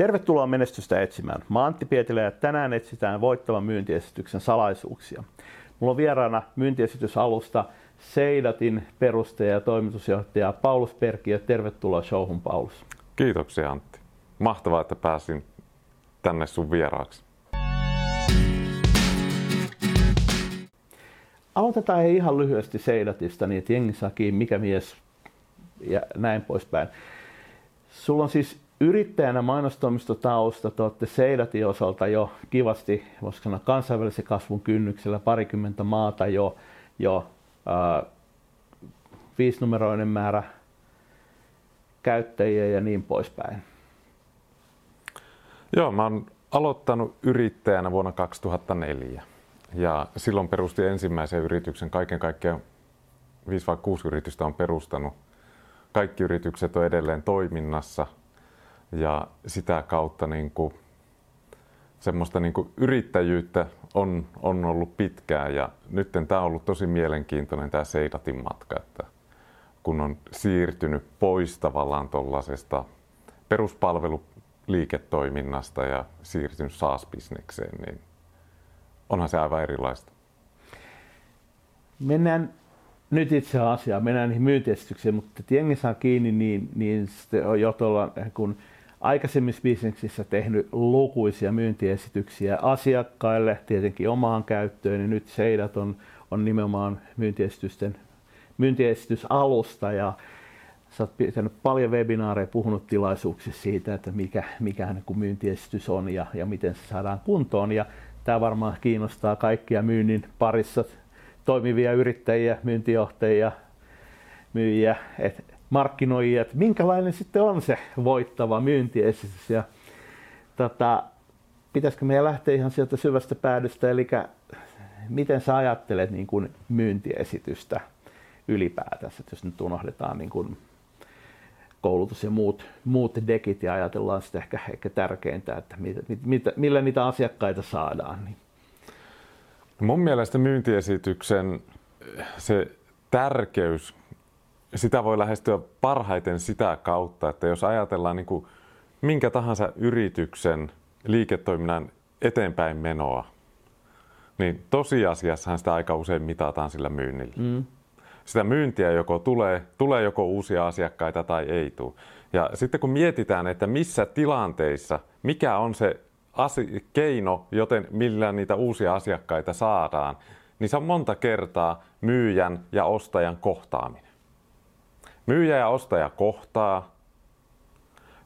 Tervetuloa menestystä etsimään. Mä Antti Pietilä ja tänään etsitään voittavan myyntiesityksen salaisuuksia. Mulla on vieraana myyntiesitysalusta Seidatin perustaja ja toimitusjohtaja Paulus Perkiö. Tervetuloa showhun, Paulus. Kiitoksia Antti. Mahtavaa, että pääsin tänne sun vieraaksi. Aloitetaan ihan lyhyesti Seidatista, niin että jengi saa kiinni, mikä mies ja näin poispäin. Sulla on siis yrittäjänä mainostoimistotausta, te olette Seidatin osalta jo kivasti, voisiko sanoa kansainvälisen kasvun kynnyksellä, parikymmentä maata jo, jo äh, viisinumeroinen määrä käyttäjiä ja niin poispäin. Joo, mä oon aloittanut yrittäjänä vuonna 2004 ja silloin perustin ensimmäisen yrityksen. Kaiken kaikkiaan 5 vai 6 yritystä on perustanut. Kaikki yritykset on edelleen toiminnassa ja sitä kautta niin kuin, semmoista niin kuin yrittäjyyttä on, on ollut pitkään ja nyt tämä on ollut tosi mielenkiintoinen tämä Seidatin matka, että kun on siirtynyt pois tavallaan tuollaisesta peruspalveluliiketoiminnasta ja siirtynyt SaaS-bisnekseen, niin onhan se aivan erilaista. Mennään nyt itse asiaan, mennään niihin myyntiesityksiin, mutta jengi saa kiinni, niin, niin on jo tuolla, kun aikaisemmissa bisneksissä tehnyt lukuisia myyntiesityksiä asiakkaille, tietenkin omaan käyttöön, niin nyt Seidat on, on nimenomaan myyntiesitysten myyntiesitysalusta ja sä oot pitänyt paljon webinaareja, puhunut tilaisuuksissa siitä, että mikä, mikä niin myyntiesitys on ja, ja miten se saadaan kuntoon. Ja Tämä varmaan kiinnostaa kaikkia myynnin parissa toimivia yrittäjiä, myyntijohtajia, myyjiä, et markkinoijia, että minkälainen sitten on se voittava myyntiesitys. Ja, tota, pitäisikö meidän lähteä ihan sieltä syvästä päädystä, eli miten sä ajattelet niin kuin myyntiesitystä ylipäätänsä, jos nyt unohdetaan niin kuin koulutus ja muut, muut dekit ja ajatellaan sitten ehkä, ehkä tärkeintä, että mit, mit, millä niitä asiakkaita saadaan. Niin. Mun mielestä myyntiesityksen se tärkeys, sitä voi lähestyä parhaiten sitä kautta, että jos ajatellaan niin kuin minkä tahansa yrityksen liiketoiminnan eteenpäin menoa, niin tosiasiassahan sitä aika usein mitataan sillä myynnillä. Mm sitä myyntiä joko tulee, tulee joko uusia asiakkaita tai ei tule. Ja sitten kun mietitään, että missä tilanteissa, mikä on se asi- keino, joten millä niitä uusia asiakkaita saadaan, niin se on monta kertaa myyjän ja ostajan kohtaaminen. Myyjä ja ostaja kohtaa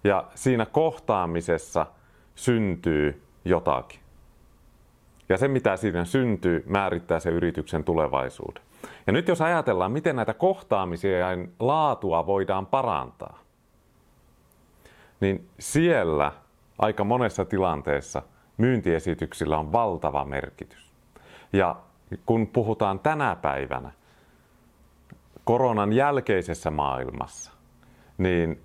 ja siinä kohtaamisessa syntyy jotakin. Ja se, mitä siinä syntyy, määrittää se yrityksen tulevaisuuden. Ja nyt jos ajatellaan, miten näitä kohtaamisia ja laatua voidaan parantaa, niin siellä aika monessa tilanteessa myyntiesityksillä on valtava merkitys. Ja kun puhutaan tänä päivänä koronan jälkeisessä maailmassa, niin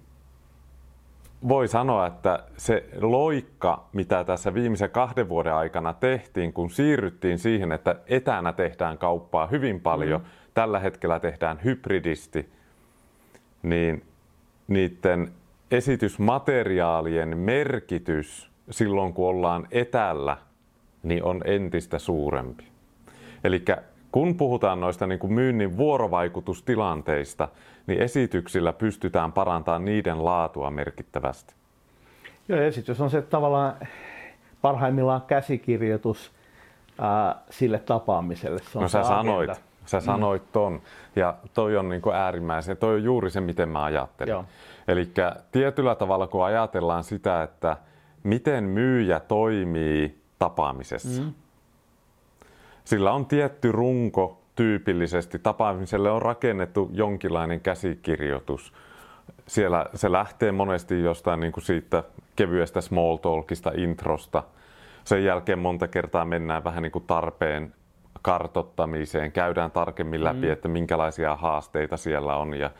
voi sanoa, että se loikka, mitä tässä viimeisen kahden vuoden aikana tehtiin, kun siirryttiin siihen, että etänä tehdään kauppaa hyvin paljon, mm. tällä hetkellä tehdään hybridisti, niin niiden esitysmateriaalien merkitys silloin, kun ollaan etällä, niin on entistä suurempi. Eli kun puhutaan noista niin kuin myynnin vuorovaikutustilanteista, niin esityksillä pystytään parantamaan niiden laatua merkittävästi. Joo, esitys on se tavallaan parhaimmillaan käsikirjoitus ää, sille tapaamiselle. Se on no sä sanoit, sä mm. sanoit ton. Ja toi on niin kuin äärimmäisen, toi on juuri se, miten mä ajattelin. Eli tietyllä tavalla, kun ajatellaan sitä, että miten myyjä toimii tapaamisessa, mm sillä on tietty runko tyypillisesti. Tapaamiselle on rakennettu jonkinlainen käsikirjoitus. Siellä se lähtee monesti jostain niin kuin siitä kevyestä small talkista, introsta. Sen jälkeen monta kertaa mennään vähän niin kuin tarpeen kartottamiseen, käydään tarkemmin läpi, mm. että minkälaisia haasteita siellä on ja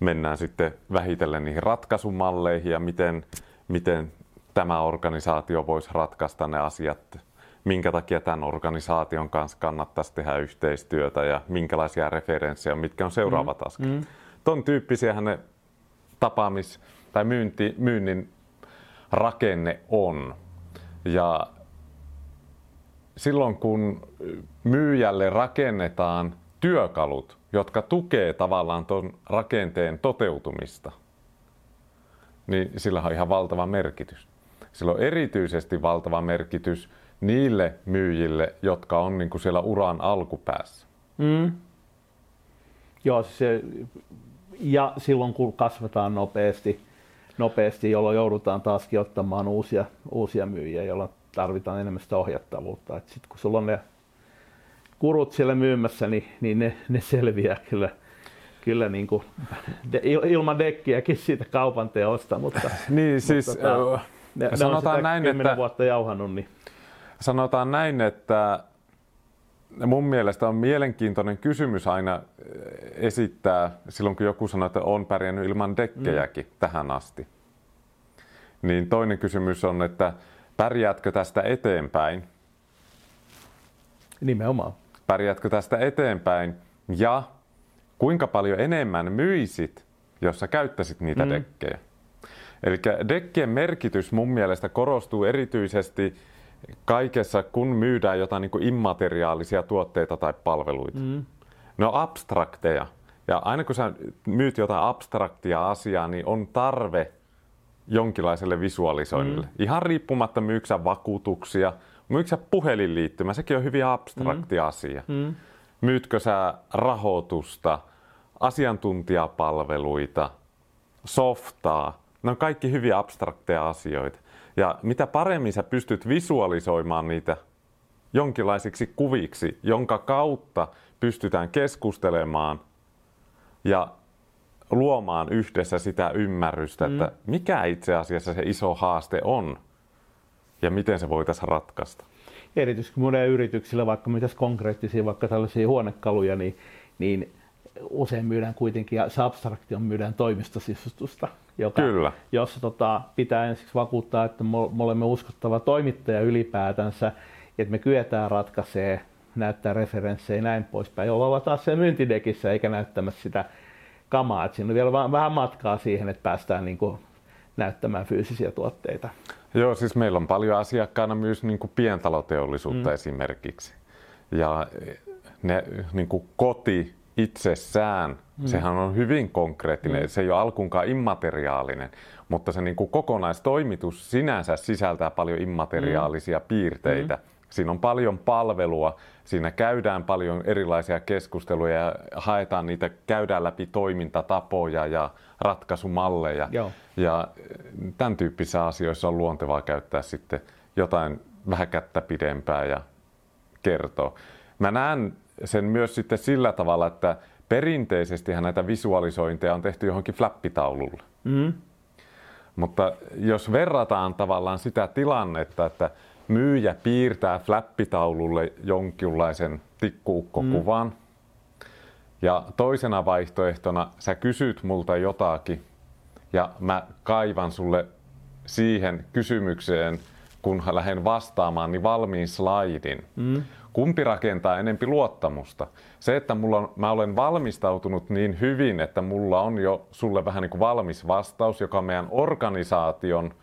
mennään sitten vähitellen niihin ratkaisumalleihin ja miten, miten tämä organisaatio voisi ratkaista ne asiat minkä takia tämän organisaation kanssa kannattaisi tehdä yhteistyötä ja minkälaisia referenssejä, mitkä on seuraavat mm. askeleet. Mm. Ton tyyppisiä ne tapaamis- tai myynti, myynnin rakenne on. Ja silloin kun myyjälle rakennetaan työkalut, jotka tukee tavallaan tuon rakenteen toteutumista, niin sillä on ihan valtava merkitys. Sillä on erityisesti valtava merkitys niille myyjille, jotka on niin kuin siellä uran alkupäässä. Mm. Joo, se, ja silloin kun kasvetaan nopeasti, nopeasti, jolloin joudutaan taaskin ottamaan uusia, uusia myyjiä, jolloin tarvitaan enemmän sitä ohjattavuutta. Sitten kun sulla on ne kurut siellä myymässä, niin, niin ne, ne selviää kyllä, kyllä niin kuin, de, ilman dekkiäkin siitä kaupan teosta. Mutta, niin, siis, mutta, ne, ne sanotaan on näin, että, vuotta jauhannut. Niin. Sanotaan näin, että mun mielestä on mielenkiintoinen kysymys aina esittää silloin, kun joku sanoo, että on pärjännyt ilman dekkejäkin mm. tähän asti. Niin toinen kysymys on, että pärjäätkö tästä eteenpäin? Nimenomaan. Pärjäätkö tästä eteenpäin ja kuinka paljon enemmän myisit, jos sä käyttäisit niitä mm. dekkejä? Eli dekkien merkitys mun mielestä korostuu erityisesti kaikessa, kun myydään jotain niin kuin immateriaalisia tuotteita tai palveluita. Mm. Ne on abstrakteja. Ja aina kun sä myyt jotain abstraktia asiaa, niin on tarve jonkinlaiselle visualisoinnille. Mm. Ihan riippumatta myyksä vakuutuksia, myyksä puhelinliittymä, sekin on hyvin abstrakti mm. asia. Mm. Myytkö sä rahoitusta, asiantuntijapalveluita, softaa, ne on kaikki hyvin abstrakteja asioita. Ja mitä paremmin sä pystyt visualisoimaan niitä jonkinlaisiksi kuviksi, jonka kautta pystytään keskustelemaan ja luomaan yhdessä sitä ymmärrystä, mm. että mikä itse asiassa se iso haaste on ja miten se voitaisiin ratkaista. Erityisesti monen yrityksillä, vaikka mitäs konkreettisia, vaikka tällaisia huonekaluja, niin, niin usein myydään kuitenkin, ja se abstraktio myydään toimistosisustusta, joka, Kyllä. jossa tota, pitää ensiksi vakuuttaa, että me olemme uskottava toimittaja ylipäätänsä, että me kyetään ratkaisemaan, näyttää referenssejä ja näin poispäin, jolla ollaan taas se myyntidekissä eikä näyttämässä sitä kamaa. Että siinä on vielä vähän matkaa siihen, että päästään niin kuin näyttämään fyysisiä tuotteita. Joo, siis meillä on paljon asiakkaana myös niin kuin pientaloteollisuutta mm. esimerkiksi. Ja ne niin kuin koti itsessään, mm. sehän on hyvin konkreettinen, mm. se ei ole alkuunkaan immateriaalinen, mutta se niin kuin kokonaistoimitus sinänsä sisältää paljon immateriaalisia mm. piirteitä. Mm. Siinä on paljon palvelua, siinä käydään paljon erilaisia keskusteluja ja haetaan niitä, käydään läpi toimintatapoja ja ratkaisumalleja. Joo. Ja tämän tyyppisissä asioissa on luontevaa käyttää sitten jotain vähän kättä pidempää ja kertoa. Mä näen sen myös sitten sillä tavalla, että perinteisesti näitä visualisointeja on tehty johonkin flappitaululle. Mm. Mutta jos verrataan tavallaan sitä tilannetta, että myyjä piirtää flappitaululle jonkinlaisen tikkuukkokuvan, mm. ja toisena vaihtoehtona sä kysyt multa jotakin, ja mä kaivan sulle siihen kysymykseen, kun lähden vastaamaan, niin valmiin slaidin. Mm. Kumpi rakentaa enempi luottamusta? Se, että mulla on, mä olen valmistautunut niin hyvin, että mulla on jo sulle vähän niin kuin valmis vastaus, joka on meidän organisaation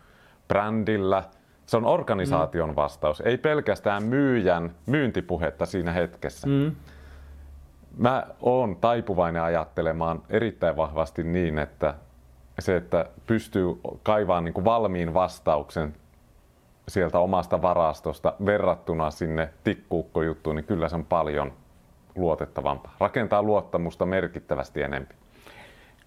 brändillä. Se on organisaation mm. vastaus, ei pelkästään myyjän myyntipuhetta siinä hetkessä. Mm. Mä oon taipuvainen ajattelemaan erittäin vahvasti niin, että se, että pystyy kaivaamaan niin kuin valmiin vastauksen sieltä omasta varastosta verrattuna sinne tikkuukkojuttuun, niin kyllä se on paljon luotettavampaa. Rakentaa luottamusta merkittävästi enemmän.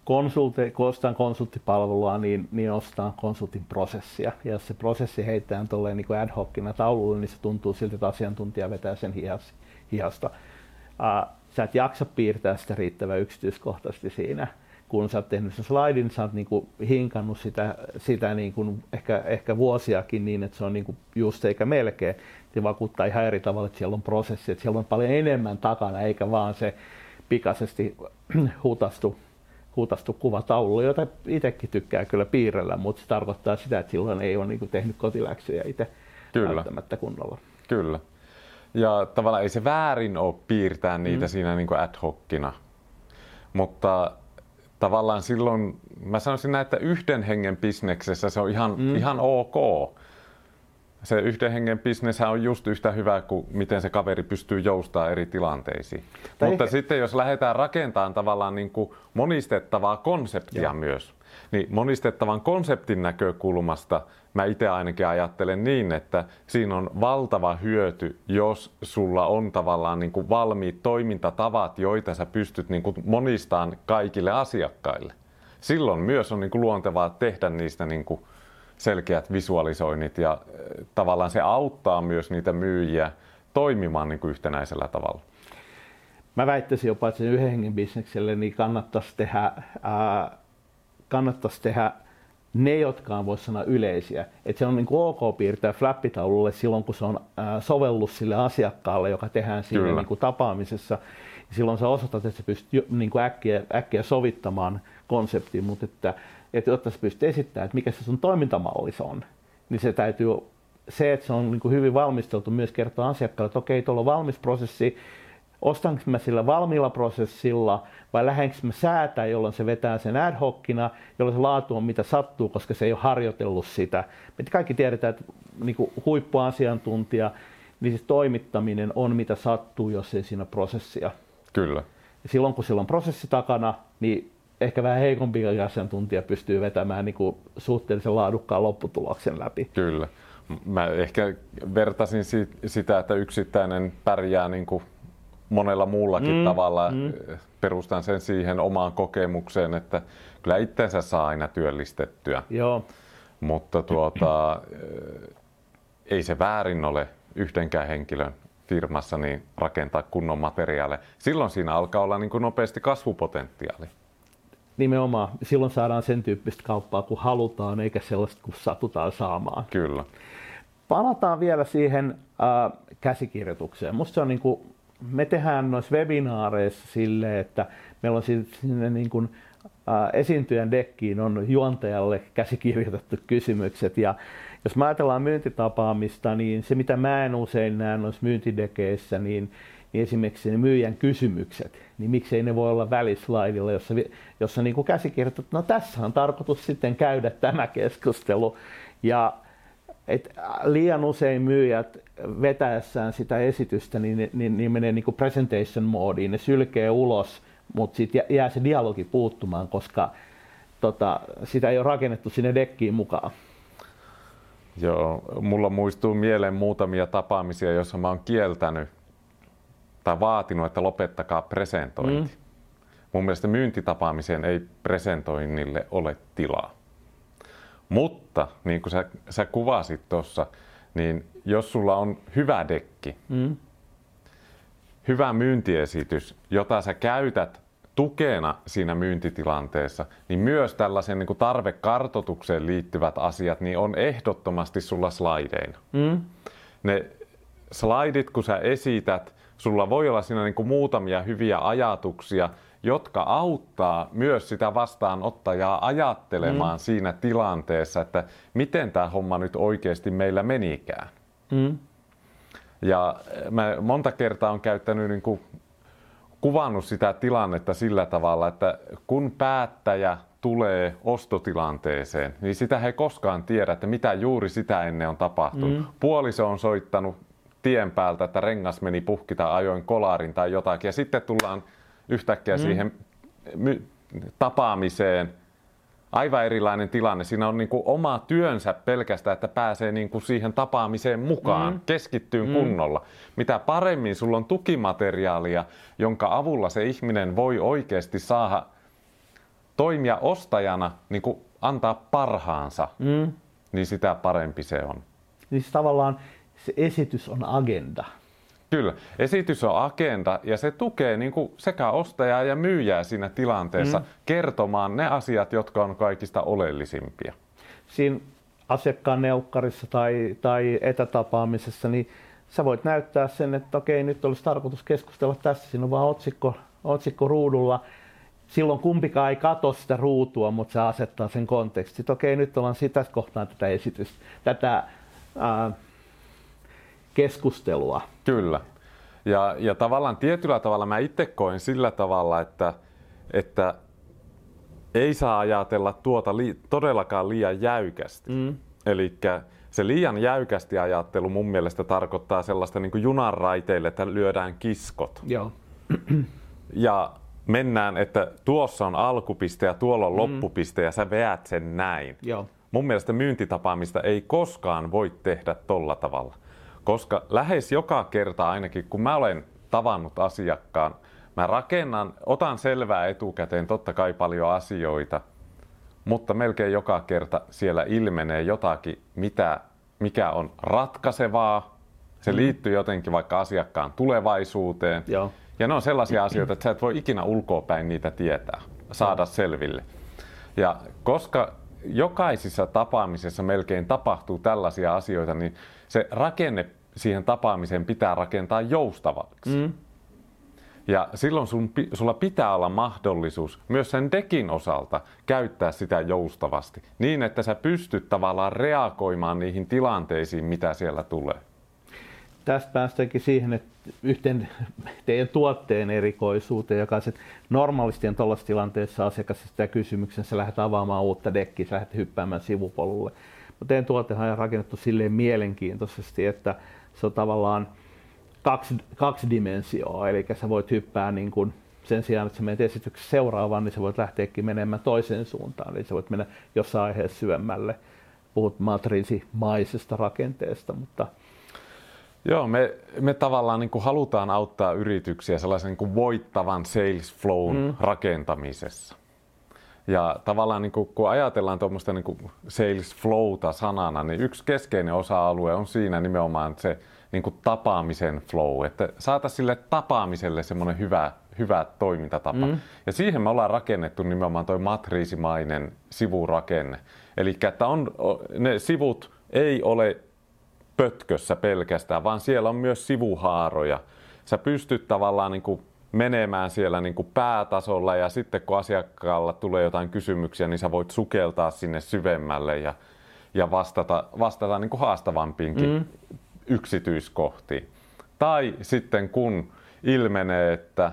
Konsulte, kun ostaa konsulttipalvelua, niin, niin ostaa konsultin prosessia. Ja jos se prosessi heittää tolleen niin ad hocina taululle, niin se tuntuu siltä, että asiantuntija vetää sen hihas, hihasta. Uh, sä et jaksa piirtää sitä riittävän yksityiskohtaisesti siinä kun sä oot tehnyt sen slaidin, sä oot niin kuin hinkannut sitä, sitä niin kuin ehkä, ehkä vuosiakin niin, että se on niin kuin just eikä melkein. Se vakuuttaa ihan eri tavalla, että siellä on prosessi, että siellä on paljon enemmän takana, eikä vaan se pikaisesti hutastu, hutastu kuvataulu, jota itsekin tykkää kyllä piirrellä, mutta se tarkoittaa sitä, että silloin ei ole niin kuin tehnyt kotiläksyjä itse kyllä. välttämättä kunnolla. Kyllä. Ja tavallaan ei se väärin ole piirtää niitä mm. siinä niin kuin ad hocina, mutta tavallaan silloin, mä sanoisin näin, että yhden hengen bisneksessä se on ihan, mm. ihan ok. Se yhden hengen bisnes on just yhtä hyvä kuin miten se kaveri pystyy joustamaan eri tilanteisiin. Tai Mutta ehkä... sitten jos lähdetään rakentamaan tavallaan niin kuin monistettavaa konseptia Joo. myös, niin monistettavan konseptin näkökulmasta mä itse ainakin ajattelen niin, että siinä on valtava hyöty, jos sulla on tavallaan niin kuin valmiit toimintatavat, joita sä pystyt niin kuin monistaan kaikille asiakkaille. Silloin myös on niin kuin luontevaa tehdä niistä niin kuin selkeät visualisoinnit ja eh, tavallaan se auttaa myös niitä myyjiä toimimaan niin kuin yhtenäisellä tavalla. Mä väittäisin jopa, että sen yhden hengen bisnekselle niin kannattaisi tehdä, ää, kannattaisi tehdä ne, jotka on, voisi sanoa, yleisiä. Että se on niin ok piirtää flappitaululle silloin, kun se on sovellus sille asiakkaalle, joka tehdään siinä niin kuin tapaamisessa. Silloin sä osoitat, että sä pystyt niin kuin äkkiä, äkkiä sovittamaan konseptiin, mutta että, että jotta sä pystyt esittämään, että mikä se sun toimintamalli on, niin se täytyy, se, että se on niin kuin hyvin valmisteltu, myös kertoa asiakkaalle, että okei, tuolla on valmis prosessi, ostanko mä sillä valmiilla prosessilla vai lähdenkö mä säätää, jolloin se vetää sen ad hocina, jolloin se laatu on mitä sattuu, koska se ei ole harjoitellut sitä. Me kaikki tiedetään, että niin kuin huippuasiantuntija, niin se toimittaminen on mitä sattuu, jos ei siinä prosessia. Kyllä. Ja silloin kun sillä on prosessi takana, niin ehkä vähän heikompi asiantuntija pystyy vetämään niin kuin suhteellisen laadukkaan lopputuloksen läpi. Kyllä. Mä ehkä vertasin sitä, että yksittäinen pärjää niin kuin monella muullakin mm, tavalla. Mm. Perustan sen siihen omaan kokemukseen, että kyllä itsensä saa aina työllistettyä. Joo. Mutta tuota, ei se väärin ole yhdenkään henkilön firmassa niin rakentaa kunnon materiaaleja. Silloin siinä alkaa olla niin kuin nopeasti kasvupotentiaali. Nimenomaan. Silloin saadaan sen tyyppistä kauppaa, kun halutaan, eikä sellaista, kun satutaan saamaan. Kyllä. Palataan vielä siihen äh, käsikirjoitukseen. Musta se on niin kuin me tehdään noissa webinaareissa sille, että meillä on sinne niin kuin, esiintyjän dekkiin on juontajalle käsikirjoitettu kysymykset ja jos mä ajatellaan myyntitapaamista, niin se mitä mä en usein näe noissa myyntidekeissä, niin, niin esimerkiksi ne myyjän kysymykset, niin miksei ne voi olla välislaidilla, jossa, jossa niin kuin käsikirjoitat, no tässä on tarkoitus sitten käydä tämä keskustelu. Ja et liian usein myyjät vetäessään sitä esitystä, niin, niin, niin menee niin kuin presentation moodiin, ne sylkee ulos, mutta sitten jää se dialogi puuttumaan, koska tota, sitä ei ole rakennettu sinne dekkiin mukaan. Joo, mulla muistuu mieleen muutamia tapaamisia, joissa mä oon kieltänyt tai vaatinut, että lopettakaa presentointi. Mm. Mun mielestä myyntitapaamiseen ei presentoinnille ole tilaa. Mutta niin kuin sä, sä kuvasit tuossa, niin jos sulla on hyvä dekki, mm. hyvä myyntiesitys, jota sä käytät tukena siinä myyntitilanteessa, niin myös tällaisen niin kuin tarvekartotukseen liittyvät asiat niin on ehdottomasti sulla slaideina. Mm. Ne slaidit, kun sä esität, sulla voi olla siinä niin kuin muutamia hyviä ajatuksia, jotka auttaa myös sitä vastaanottajaa ajattelemaan mm. siinä tilanteessa, että miten tämä homma nyt oikeasti meillä menikään. Mm. Ja mä monta kertaa on käyttänyt niin kuin, kuvannut sitä tilannetta sillä tavalla, että kun päättäjä tulee ostotilanteeseen, niin sitä he koskaan tiedä, että mitä juuri sitä ennen on tapahtunut. Mm. Puoliso on soittanut tien päältä, että rengas meni puhki tai ajoin kolarin tai jotakin. Ja sitten tullaan yhtäkkiä mm. siihen my- tapaamiseen. Aivan erilainen tilanne. Siinä on niin kuin oma työnsä pelkästään, että pääsee niin kuin siihen tapaamiseen mukaan, mm. keskittyy mm. kunnolla. Mitä paremmin sulla on tukimateriaalia, jonka avulla se ihminen voi oikeasti saada toimia ostajana, niin kuin antaa parhaansa, mm. niin sitä parempi se on. Siis tavallaan se esitys on agenda. Kyllä. Esitys on agenda ja se tukee niin kuin sekä ostajaa ja myyjää siinä tilanteessa mm. kertomaan ne asiat, jotka on kaikista oleellisimpia. Siinä asiakkaan neukkarissa tai, tai etätapaamisessa, niin sä voit näyttää sen, että okei, nyt olisi tarkoitus keskustella tässä, siinä on vaan otsikko, otsikko ruudulla. Silloin kumpikaan ei katso sitä ruutua, mutta se asettaa sen kontekstin. Okei, nyt ollaan sitä kohtaan tätä esitystä, tätä ää, keskustelua. Kyllä. Ja, ja tavallaan tietyllä tavalla mä itse koen sillä tavalla, että, että ei saa ajatella tuota li- todellakaan liian jäykästi. Mm. Eli se liian jäykästi ajattelu mun mielestä tarkoittaa sellaista niin junan raiteille, että lyödään kiskot. Joo. Ja mennään, että tuossa on alkupiste ja tuolla on mm. loppupiste ja sä veät sen näin. Joo. Mun mielestä myyntitapaamista ei koskaan voi tehdä tolla tavalla. Koska lähes joka kerta ainakin, kun mä olen tavannut asiakkaan, mä rakennan, otan selvää etukäteen totta kai paljon asioita, mutta melkein joka kerta siellä ilmenee jotakin, mitä, mikä on ratkaisevaa. Se mm. liittyy jotenkin vaikka asiakkaan tulevaisuuteen. Joo. Ja ne on sellaisia asioita, että sä et voi ikinä ulkoapäin niitä tietää, saada selville. Ja koska jokaisessa tapaamisessa melkein tapahtuu tällaisia asioita, niin se rakenne siihen tapaamiseen pitää rakentaa joustavaksi. Mm. Ja silloin sun, sulla pitää olla mahdollisuus myös sen dekin osalta käyttää sitä joustavasti, niin että sä pystyt tavallaan reagoimaan niihin tilanteisiin, mitä siellä tulee. Tästä päästäänkin siihen, että yhteen teidän tuotteen erikoisuuteen, joka se normaalisti on tuollaisessa tilanteessa asiakas sitä kysymyksen, sä lähdet avaamaan uutta dekkiä, sä lähdet hyppäämään sivupolulle. Mutta teidän tuotehan on rakennettu silleen mielenkiintoisesti, että se on tavallaan kaksi, kaksi dimensioa, eli sä voit hyppää niin kuin sen sijaan, että sä menet esityksessä seuraavaan, niin sä voit lähteäkin menemään toiseen suuntaan, eli sä voit mennä jossain aiheessa syvemmälle. Puhut matriisimaisesta rakenteesta, mutta Joo, me, me tavallaan niin kuin halutaan auttaa yrityksiä sellaisen niin kuin voittavan sales flown mm. rakentamisessa. Ja tavallaan niin kuin, kun ajatellaan tuommoista niin kuin sales flowta sanana, niin yksi keskeinen osa-alue on siinä nimenomaan se niin kuin tapaamisen flow, että saataisiin sille tapaamiselle semmoinen hyvä, hyvä toimintatapa. Mm. Ja siihen me ollaan rakennettu nimenomaan tuo matriisimainen sivurakenne. Eli että on, ne sivut ei ole pötkössä pelkästään, vaan siellä on myös sivuhaaroja. Sä pystyt tavallaan niin kuin menemään siellä niin kuin päätasolla ja sitten kun asiakkaalla tulee jotain kysymyksiä, niin sä voit sukeltaa sinne syvemmälle ja, ja vastata, vastata niin kuin haastavampiinkin mm. yksityiskohtiin. Tai sitten kun ilmenee, että,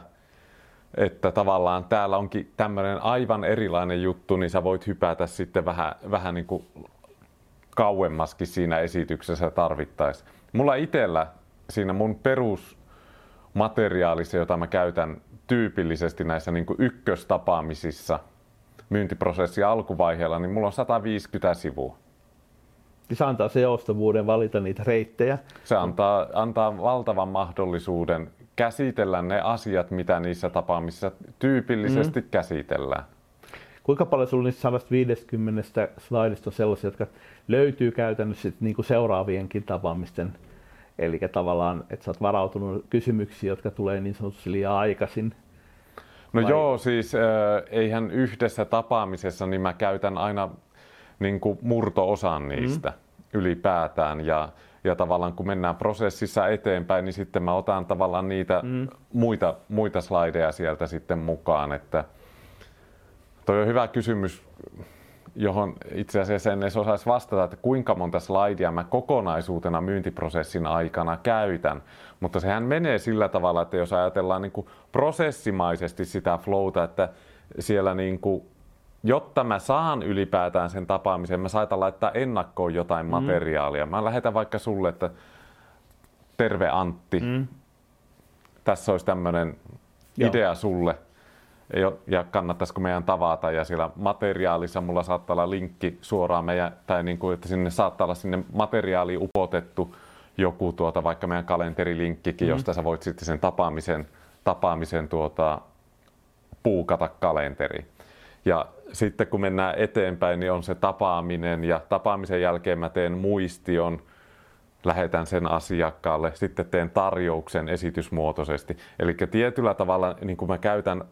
että tavallaan täällä onkin tämmöinen aivan erilainen juttu, niin sä voit hypätä sitten vähän, vähän niin kuin kauemmaskin siinä esityksessä tarvittaisiin. Mulla itsellä siinä mun perusmateriaalissa, jota mä käytän tyypillisesti näissä niin kuin ykköstapaamisissa myyntiprosessin alkuvaiheella, niin mulla on 150 sivua. Niin se antaa se joustavuuden valita niitä reittejä. Se antaa, antaa valtavan mahdollisuuden käsitellä ne asiat, mitä niissä tapaamisissa tyypillisesti mm. käsitellään. Kuinka paljon sinulla niistä 150 slaidista on sellaisia, jotka löytyy käytännössä niin kuin seuraavienkin tapaamisten Eli tavallaan, että sä oot varautunut kysymyksiin, jotka tulee niin sanotusti liian aikaisin. No Vai? joo, siis äh, eihän yhdessä tapaamisessa, niin mä käytän aina niin kuin murto-osan niistä mm. ylipäätään. Ja, ja tavallaan kun mennään prosessissa eteenpäin, niin sitten mä otan tavallaan niitä mm. muita, muita slideja sieltä sitten mukaan. Että toi on hyvä kysymys johon itse asiassa en edes osaisi vastata, että kuinka monta slaidia mä kokonaisuutena myyntiprosessin aikana käytän. Mutta sehän menee sillä tavalla, että jos ajatellaan niin kuin prosessimaisesti sitä flowta, että siellä niin kuin, jotta mä saan ylipäätään sen tapaamisen, mä saatan laittaa ennakkoon jotain mm. materiaalia. Mä lähetän vaikka sulle, että terve Antti, mm. tässä olisi tämmöinen idea sulle ja kannattaisiko meidän tavata ja siellä materiaalissa mulla saattaa olla linkki suoraan meidän, tai niin kuin, että sinne saattaa olla sinne materiaali upotettu joku tuota, vaikka meidän kalenterilinkkikin, mm-hmm. josta sä voit sitten sen tapaamisen, tapaamisen tuota, puukata kalenteri. Ja sitten kun mennään eteenpäin, niin on se tapaaminen ja tapaamisen jälkeen mä teen muistion, lähetän sen asiakkaalle, sitten teen tarjouksen esitysmuotoisesti. Eli tietyllä tavalla niin kuin mä käytän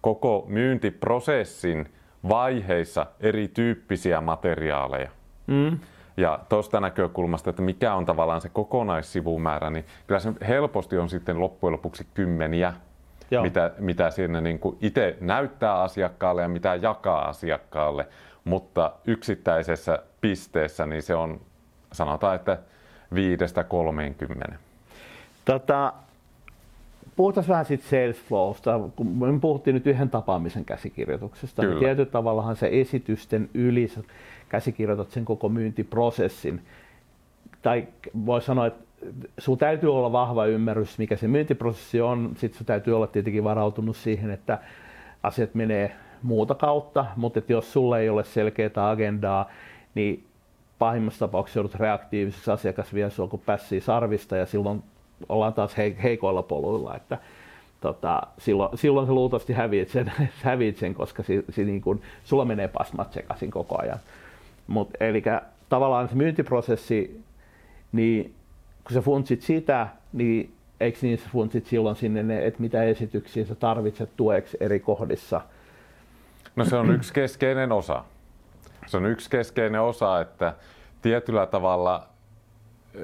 koko myyntiprosessin vaiheissa erityyppisiä materiaaleja. Mm. Ja tuosta näkökulmasta, että mikä on tavallaan se kokonaissivumäärä, niin kyllä se helposti on sitten loppujen lopuksi kymmeniä, Joo. mitä, mitä sinne niin itse näyttää asiakkaalle ja mitä jakaa asiakkaalle. Mutta yksittäisessä pisteessä niin se on, sanotaan, että viidestä 30. Tota, puhutaan vähän siitä sales flowsta, kun me puhuttiin nyt yhden tapaamisen käsikirjoituksesta, niin Kyllä. niin tietyllä tavallahan se esitysten yli sä käsikirjoitat sen koko myyntiprosessin. Tai voi sanoa, että sinulla täytyy olla vahva ymmärrys, mikä se myyntiprosessi on. Sitten sinun täytyy olla tietenkin varautunut siihen, että asiat menee muuta kautta, mutta että jos sulle ei ole selkeää agendaa, niin pahimmassa tapauksessa joudut reaktiiviseksi asiakas vie sinua kuin pässiä sarvista ja silloin ollaan taas he- heikoilla poluilla, että tota, silloin, silloin sä luultavasti häviit sen, häviit sen koska si, si, niin kun, sulla menee pasmat sekaisin koko ajan. Mut, eli tavallaan se myyntiprosessi, niin kun sä funtsit sitä, niin eikö niin sä funtsit silloin sinne, ne, että mitä esityksiä sä tarvitset tueksi eri kohdissa? No se on yksi keskeinen osa. Se on yksi keskeinen osa, että tietyllä tavalla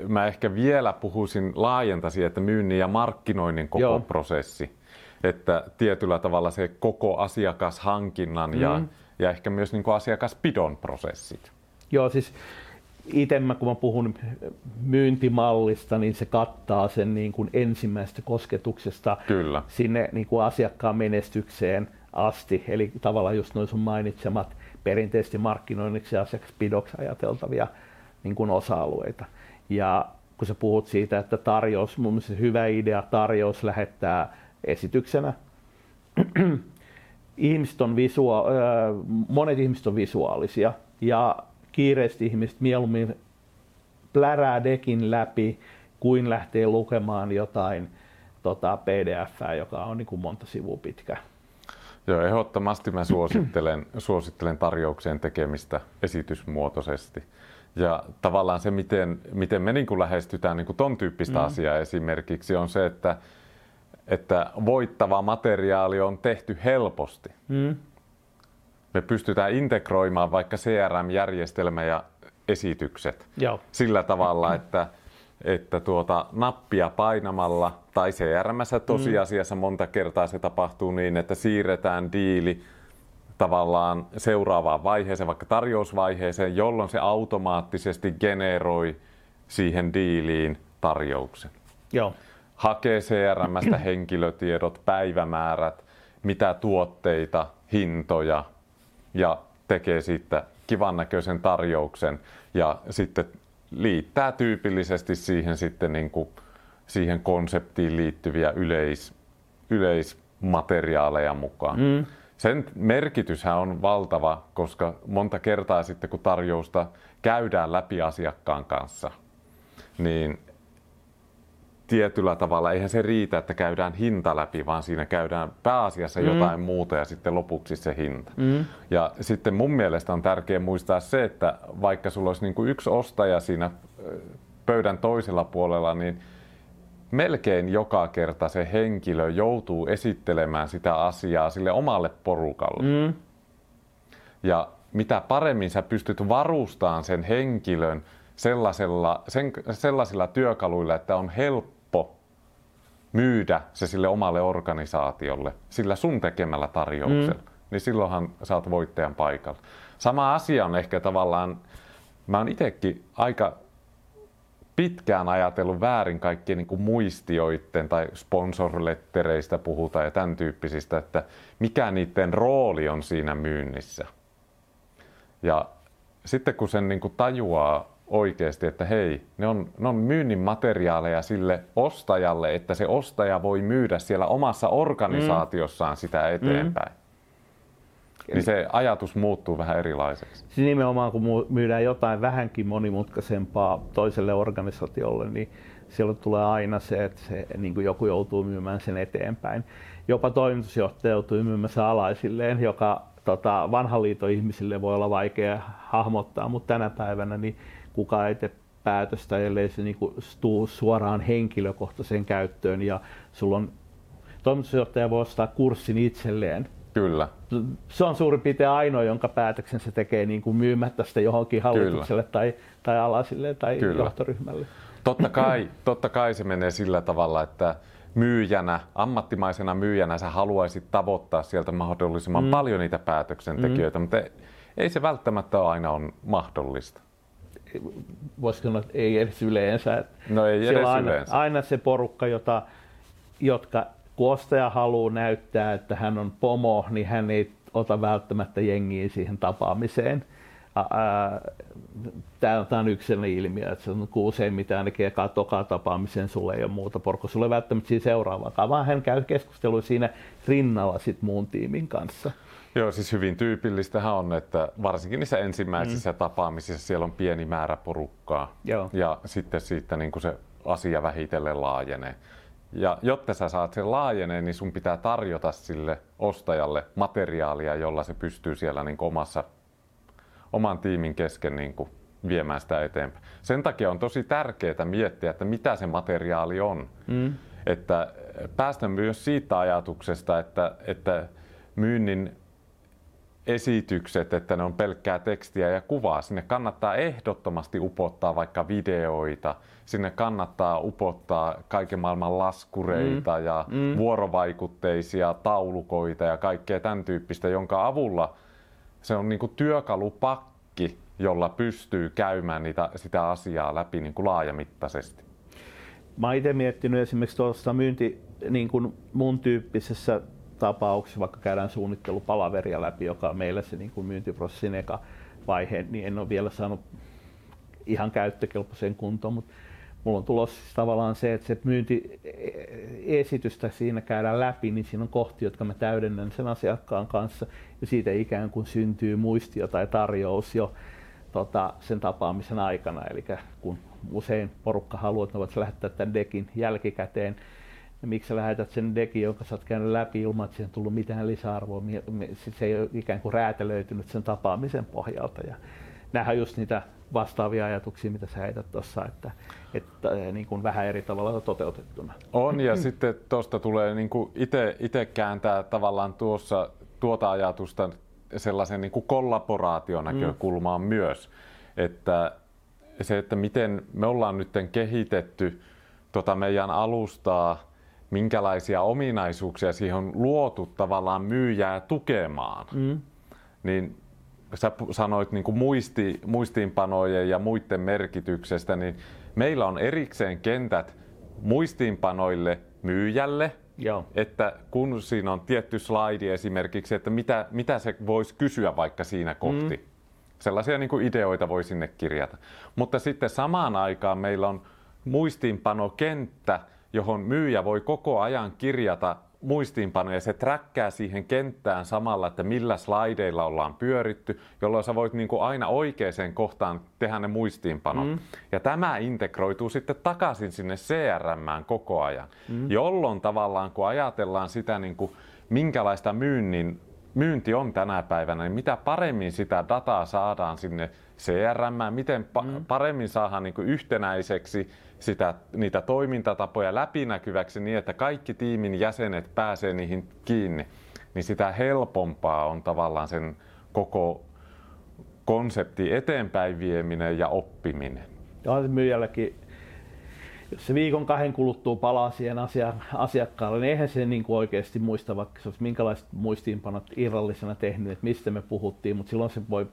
mä ehkä vielä puhuisin, laajentaisin, että myynnin ja markkinoinnin koko Joo. prosessi. Että tietyllä tavalla se koko asiakashankinnan mm. ja, ja ehkä myös niin kuin asiakaspidon prosessit. Joo, siis itse mä, kun mä puhun myyntimallista, niin se kattaa sen niin kuin ensimmäisestä kosketuksesta Kyllä. sinne niin kuin asiakkaan menestykseen asti. Eli tavallaan just noin sun mainitsemat perinteisesti markkinoinniksi ja asiakaspidoksi ajateltavia niin kuin osa-alueita. Ja kun sä puhut siitä, että tarjous, mun mielestä hyvä idea tarjous lähettää esityksenä. ihmiset on visua- monet ihmiset on visuaalisia ja kiireesti ihmiset mieluummin plärää dekin läpi kuin lähtee lukemaan jotain tota, pdf joka on niin kuin monta sivua pitkä. Joo, ehdottomasti mä suosittelen, suosittelen tarjoukseen tekemistä esitysmuotoisesti. Ja tavallaan se, miten, miten me niin kuin lähestytään niin kuin ton tyyppistä mm. asiaa esimerkiksi, on se, että, että voittava materiaali on tehty helposti. Mm. Me pystytään integroimaan vaikka CRM-järjestelmä ja esitykset Joo. sillä tavalla, että, että tuota, nappia painamalla tai CRMssä tosiasiassa monta kertaa se tapahtuu niin, että siirretään diili tavallaan seuraavaan vaiheeseen, vaikka tarjousvaiheeseen, jolloin se automaattisesti generoi siihen diiliin tarjouksen. Joo. Hakee CRMstä henkilötiedot, päivämäärät, mitä tuotteita, hintoja ja tekee siitä kivan näköisen tarjouksen ja sitten liittää tyypillisesti siihen sitten niin kuin siihen konseptiin liittyviä yleis, yleismateriaaleja mukaan. Mm. Sen merkityshän on valtava, koska monta kertaa sitten kun tarjousta käydään läpi asiakkaan kanssa, niin tietyllä tavalla eihän se riitä, että käydään hinta läpi, vaan siinä käydään pääasiassa mm. jotain muuta ja sitten lopuksi se hinta. Mm. Ja sitten mun mielestä on tärkeää muistaa se, että vaikka sulla olisi niin kuin yksi ostaja siinä pöydän toisella puolella, niin melkein joka kerta se henkilö joutuu esittelemään sitä asiaa sille omalle porukalle. Mm. Ja mitä paremmin sä pystyt varustamaan sen henkilön sellaisella, sen, sellaisilla työkaluilla, että on helppo myydä se sille omalle organisaatiolle sillä sun tekemällä tarjouksella, mm. niin silloinhan sä oot voittajan paikalla. Sama asia on ehkä tavallaan, mä oon itsekin aika pitkään ajatellut väärin kaikkien niin muistioiden tai sponsorlettereistä puhutaan ja tämän tyyppisistä, että mikä niiden rooli on siinä myynnissä. Ja sitten kun sen niin kuin tajuaa oikeasti, että hei, ne on, ne on myynnin materiaaleja sille ostajalle, että se ostaja voi myydä siellä omassa organisaatiossaan mm. sitä eteenpäin. Mm. Niin se ajatus muuttuu vähän erilaiseksi. Siis nimenomaan kun myydään jotain vähänkin monimutkaisempaa toiselle organisaatiolle, niin silloin tulee aina se, että se, niin kuin joku joutuu myymään sen eteenpäin. Jopa toimitusjohtaja joutuu myymään se alaisilleen, joka tota, vanhan liiton ihmisille voi olla vaikea hahmottaa, mutta tänä päivänä niin kukaan ei tee päätöstä, ellei se niin kuin tuu suoraan henkilökohtaiseen käyttöön ja sulla on toimitusjohtaja voi ostaa kurssin itselleen. Kyllä. Se on suurin piirtein ainoa, jonka päätöksen se tekee niin kuin myymättä sitä johonkin hallitukselle tai, tai alasille tai Kyllä. johtoryhmälle. Totta kai, totta kai se menee sillä tavalla, että myyjänä, ammattimaisena myyjänä sä haluaisit tavoittaa sieltä mahdollisimman mm. paljon niitä päätöksentekijöitä, mm. mutta ei, ei se välttämättä ole aina on mahdollista. Voisiko sanoa, että ei edes yleensä. No ei edes aina, yleensä. aina se porukka, jota, jotka kun ostaja haluaa näyttää, että hän on pomo, niin hän ei ota välttämättä jengiä siihen tapaamiseen. Tämä on yksi sellainen ilmiö, että se on useimmiten ainakin eka toka tapaamiseen sulle ei ole muuta porukka. Sulle ei välttämättä siinä seuraavaa, vaan hän käy keskustelua siinä rinnalla sit muun tiimin kanssa. Joo, siis hyvin tyypillistähän on, että varsinkin niissä ensimmäisissä mm. tapaamisissa siellä on pieni määrä porukkaa. Joo. Ja sitten siitä niin kuin se asia vähitellen laajenee. Ja jotta sä saat sen laajeneen, niin sun pitää tarjota sille ostajalle materiaalia, jolla se pystyy siellä niin omassa, oman tiimin kesken niin kuin viemään sitä eteenpäin. Sen takia on tosi tärkeää miettiä, että mitä se materiaali on. Mm. Että päästä myös siitä ajatuksesta, että, että myynnin esitykset, että ne on pelkkää tekstiä ja kuvaa. Sinne kannattaa ehdottomasti upottaa vaikka videoita, sinne kannattaa upottaa kaiken maailman laskureita mm. ja mm. vuorovaikutteisia taulukoita ja kaikkea tämän tyyppistä, jonka avulla se on niinku työkalupakki, jolla pystyy käymään niitä, sitä asiaa läpi niinku laajamittaisesti. Mä itse miettinyt esimerkiksi tuosta myynti niin kuin mun tyyppisessä tapauksessa, vaikka käydään suunnittelupalaveria läpi, joka on meillä se niin kuin myyntiprosessin eka vaihe, niin en ole vielä saanut ihan käyttökelpoisen kuntoon, mutta mulla on tulossa siis tavallaan se, että se myyntiesitystä siinä käydään läpi, niin siinä on kohti, jotka mä täydennän sen asiakkaan kanssa, ja siitä ikään kuin syntyy muistio tai tarjous jo tota, sen tapaamisen aikana. Eli kun usein porukka haluaa, että ne voivat lähettää tämän dekin jälkikäteen, ja miksi sä lähetät sen dekin, jonka sä oot käynyt läpi ilman, että siihen on tullut mitään lisäarvoa. Se ei ole ikään kuin räätälöitynyt sen tapaamisen pohjalta. Ja nämähän on just niitä vastaavia ajatuksia, mitä sä heität tuossa, että, että niin kuin vähän eri tavalla toteutettuna. On ja sitten tuosta tulee niin kuin itse kääntää tavallaan tuossa tuota ajatusta sellaisen niin kuin kollaboraationäkökulmaan mm. myös, että se, että miten me ollaan nyt kehitetty tota meidän alustaa minkälaisia ominaisuuksia siihen on luotu tavallaan myyjää tukemaan. Mm. Niin sä sanoit niin kuin muisti, muistiinpanojen ja muiden merkityksestä, niin meillä on erikseen kentät muistiinpanoille myyjälle, Joo. että kun siinä on tietty slaidi esimerkiksi, että mitä, mitä se voisi kysyä vaikka siinä kohti. Mm. Sellaisia niin kuin ideoita voi sinne kirjata. Mutta sitten samaan aikaan meillä on muistiinpanokenttä, johon myyjä voi koko ajan kirjata muistiinpanoja. Se träkkää siihen kenttään samalla, että millä slaideilla ollaan pyöritty, jolloin sä voit niin kuin aina oikeaan kohtaan tehdä ne muistiinpanot. Mm. Ja tämä integroituu sitten takaisin sinne CRMään koko ajan, mm. jolloin tavallaan kun ajatellaan sitä, niin kuin, minkälaista myynnin myynti on tänä päivänä, niin mitä paremmin sitä dataa saadaan sinne CRM, miten pa- mm. paremmin saadaan niin yhtenäiseksi sitä, niitä toimintatapoja läpinäkyväksi niin, että kaikki tiimin jäsenet pääsee niihin kiinni, niin sitä helpompaa on tavallaan sen koko konsepti eteenpäin vieminen ja oppiminen. Ja myyjälläkin, jos se viikon kahden kuluttua palaa siihen asia, asiakkaalle, niin eihän se niin kuin oikeasti muista, vaikka se olisi minkälaiset muistiinpanot irrallisena tehnyt, että mistä me puhuttiin, mutta silloin se voi